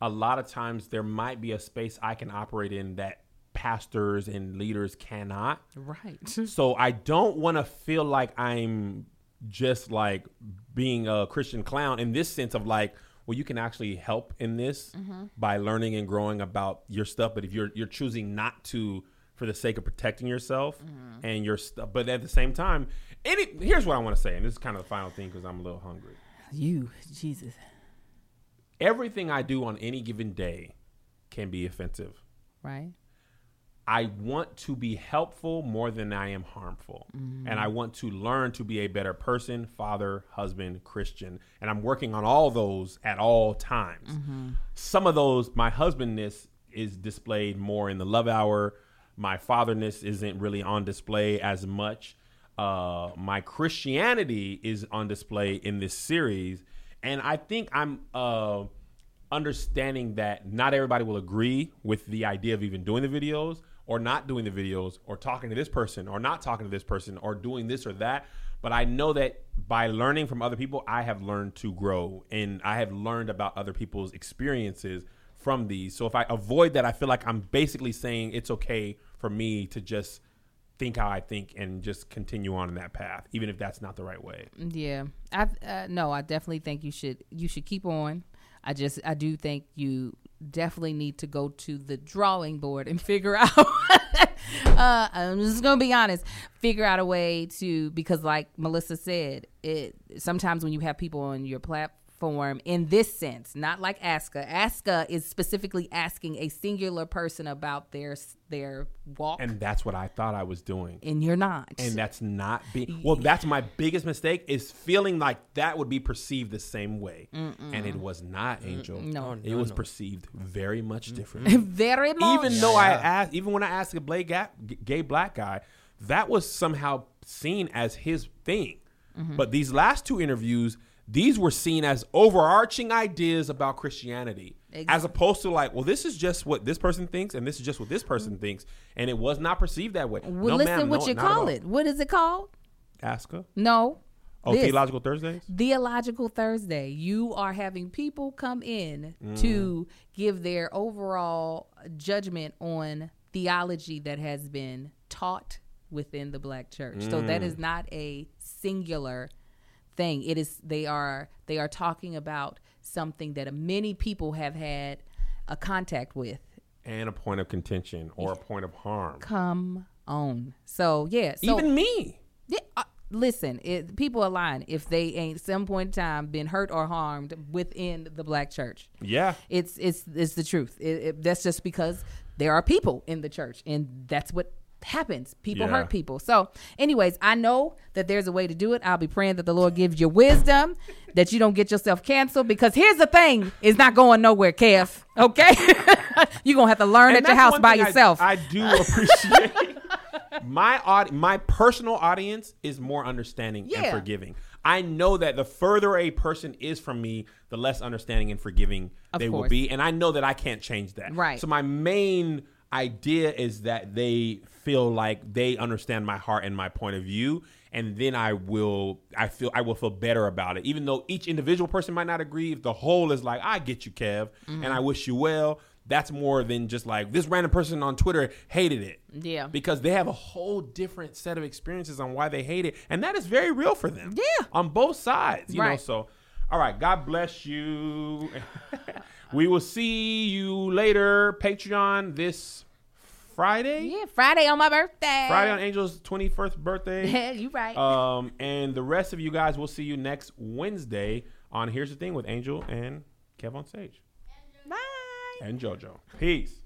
[SPEAKER 1] a lot of times there might be a space I can operate in that pastors and leaders cannot.
[SPEAKER 2] right.
[SPEAKER 1] So I don't want to feel like I'm just like being a Christian clown in this sense of like, well, you can actually help in this mm-hmm. by learning and growing about your stuff. But if you're you're choosing not to for the sake of protecting yourself mm-hmm. and your stuff, but at the same time, any here's what I want to say, and this is kind of the final thing because I'm a little hungry.
[SPEAKER 2] You, Jesus.
[SPEAKER 1] Everything I do on any given day can be offensive.
[SPEAKER 2] Right?
[SPEAKER 1] I want to be helpful more than I am harmful. Mm-hmm. And I want to learn to be a better person, father, husband, Christian. And I'm working on all those at all times. Mm-hmm. Some of those, my husbandness is displayed more in the love hour. My fatherness isn't really on display as much. Uh, my Christianity is on display in this series. And I think I'm. Uh, understanding that not everybody will agree with the idea of even doing the videos or not doing the videos or talking to this person or not talking to this person or doing this or that. But I know that by learning from other people, I have learned to grow and I have learned about other people's experiences from these. So if I avoid that, I feel like I'm basically saying it's okay for me to just think how I think and just continue on in that path, even if that's not the right way.
[SPEAKER 2] Yeah. I uh, no, I definitely think you should you should keep on. I just I do think you definitely need to go to the drawing board and figure out uh, I'm just gonna be honest. Figure out a way to because, like Melissa said, it sometimes when you have people on your platform in this sense, not like Aska. Aska is specifically asking a singular person about their their walk, and,
[SPEAKER 1] And that's what I thought I was doing.
[SPEAKER 2] And you're not.
[SPEAKER 1] and that's not being well that's my biggest mistake is feeling like that would be perceived the same way and it was not angel
[SPEAKER 2] No.
[SPEAKER 1] it was perceived very much differently.
[SPEAKER 2] very much.
[SPEAKER 1] even though i asked even when i asked a gay, gay, gay black guy that was somehow seen as his thing
[SPEAKER 2] Mm-hmm.
[SPEAKER 1] but these last two interviews these were seen as overarching ideas about christianity
[SPEAKER 2] Ex-
[SPEAKER 1] as opposed to like well this is just what this person thinks and this is just what this person thinks and it was not perceived that way
[SPEAKER 2] well,
[SPEAKER 1] no,
[SPEAKER 2] listen what
[SPEAKER 1] no,
[SPEAKER 2] you call it. What is it called?
[SPEAKER 1] Ask her.
[SPEAKER 2] No.
[SPEAKER 1] Oh,
[SPEAKER 2] This.
[SPEAKER 1] Theological Thursdays?
[SPEAKER 2] Theological Thursday. You are having people come in mm. to give their overall judgment on theology that has been taught within the black church. So that mm. is not a singular thing. It is they are they are talking about something that many people have had a contact with.
[SPEAKER 1] and a point of contention or a point of harm.
[SPEAKER 2] Come on. So yeah. So,
[SPEAKER 1] Even me.
[SPEAKER 2] Yeah, uh, listen, it, people are lying if they ain't some point in time been hurt or harmed within the black church.
[SPEAKER 1] Yeah.
[SPEAKER 2] It's it's it's the truth. It, it, that's just because there are people in the church, and that's what happens. People
[SPEAKER 1] Yeah.
[SPEAKER 2] hurt people. So, anyways, I know that there's a way to do it. I'll be praying that the Lord gives you wisdom, that you don't get yourself canceled. Because here's the thing: it's not going nowhere, Kev. Okay, you're gonna have to learn
[SPEAKER 1] And
[SPEAKER 2] at your house by
[SPEAKER 1] thing I-
[SPEAKER 2] yourself.
[SPEAKER 1] I, do appreciate my aud- my personal audience is more understanding and forgiving. I know that the further a person is from me, the less understanding and forgiving
[SPEAKER 2] Of
[SPEAKER 1] they will be, and I know that I can't change that.
[SPEAKER 2] Right.
[SPEAKER 1] So my main idea is that they feel like they understand my heart and my point of view and then I will I feel I will feel better about it. Even though each individual person might not agree if the whole is like I get you Kev and I mm-hmm. wish you well that's more than just like this random person on Twitter hated it.
[SPEAKER 2] Yeah.
[SPEAKER 1] because they have a whole different set of experiences on why they hate it and that is very real for them.
[SPEAKER 2] Yeah.
[SPEAKER 1] on both sides you know so all right God bless you. We will see you later. Patreon this Friday
[SPEAKER 2] yeah, Friday on my birthday.
[SPEAKER 1] Friday on Angel's 21st birthday.
[SPEAKER 2] Yeah, you right.
[SPEAKER 1] um, and the rest of you guys, we'll see you next Wednesday on Here's the Thing with Angel and Kev on stage
[SPEAKER 2] Bye.
[SPEAKER 1] and JoJo. Peace.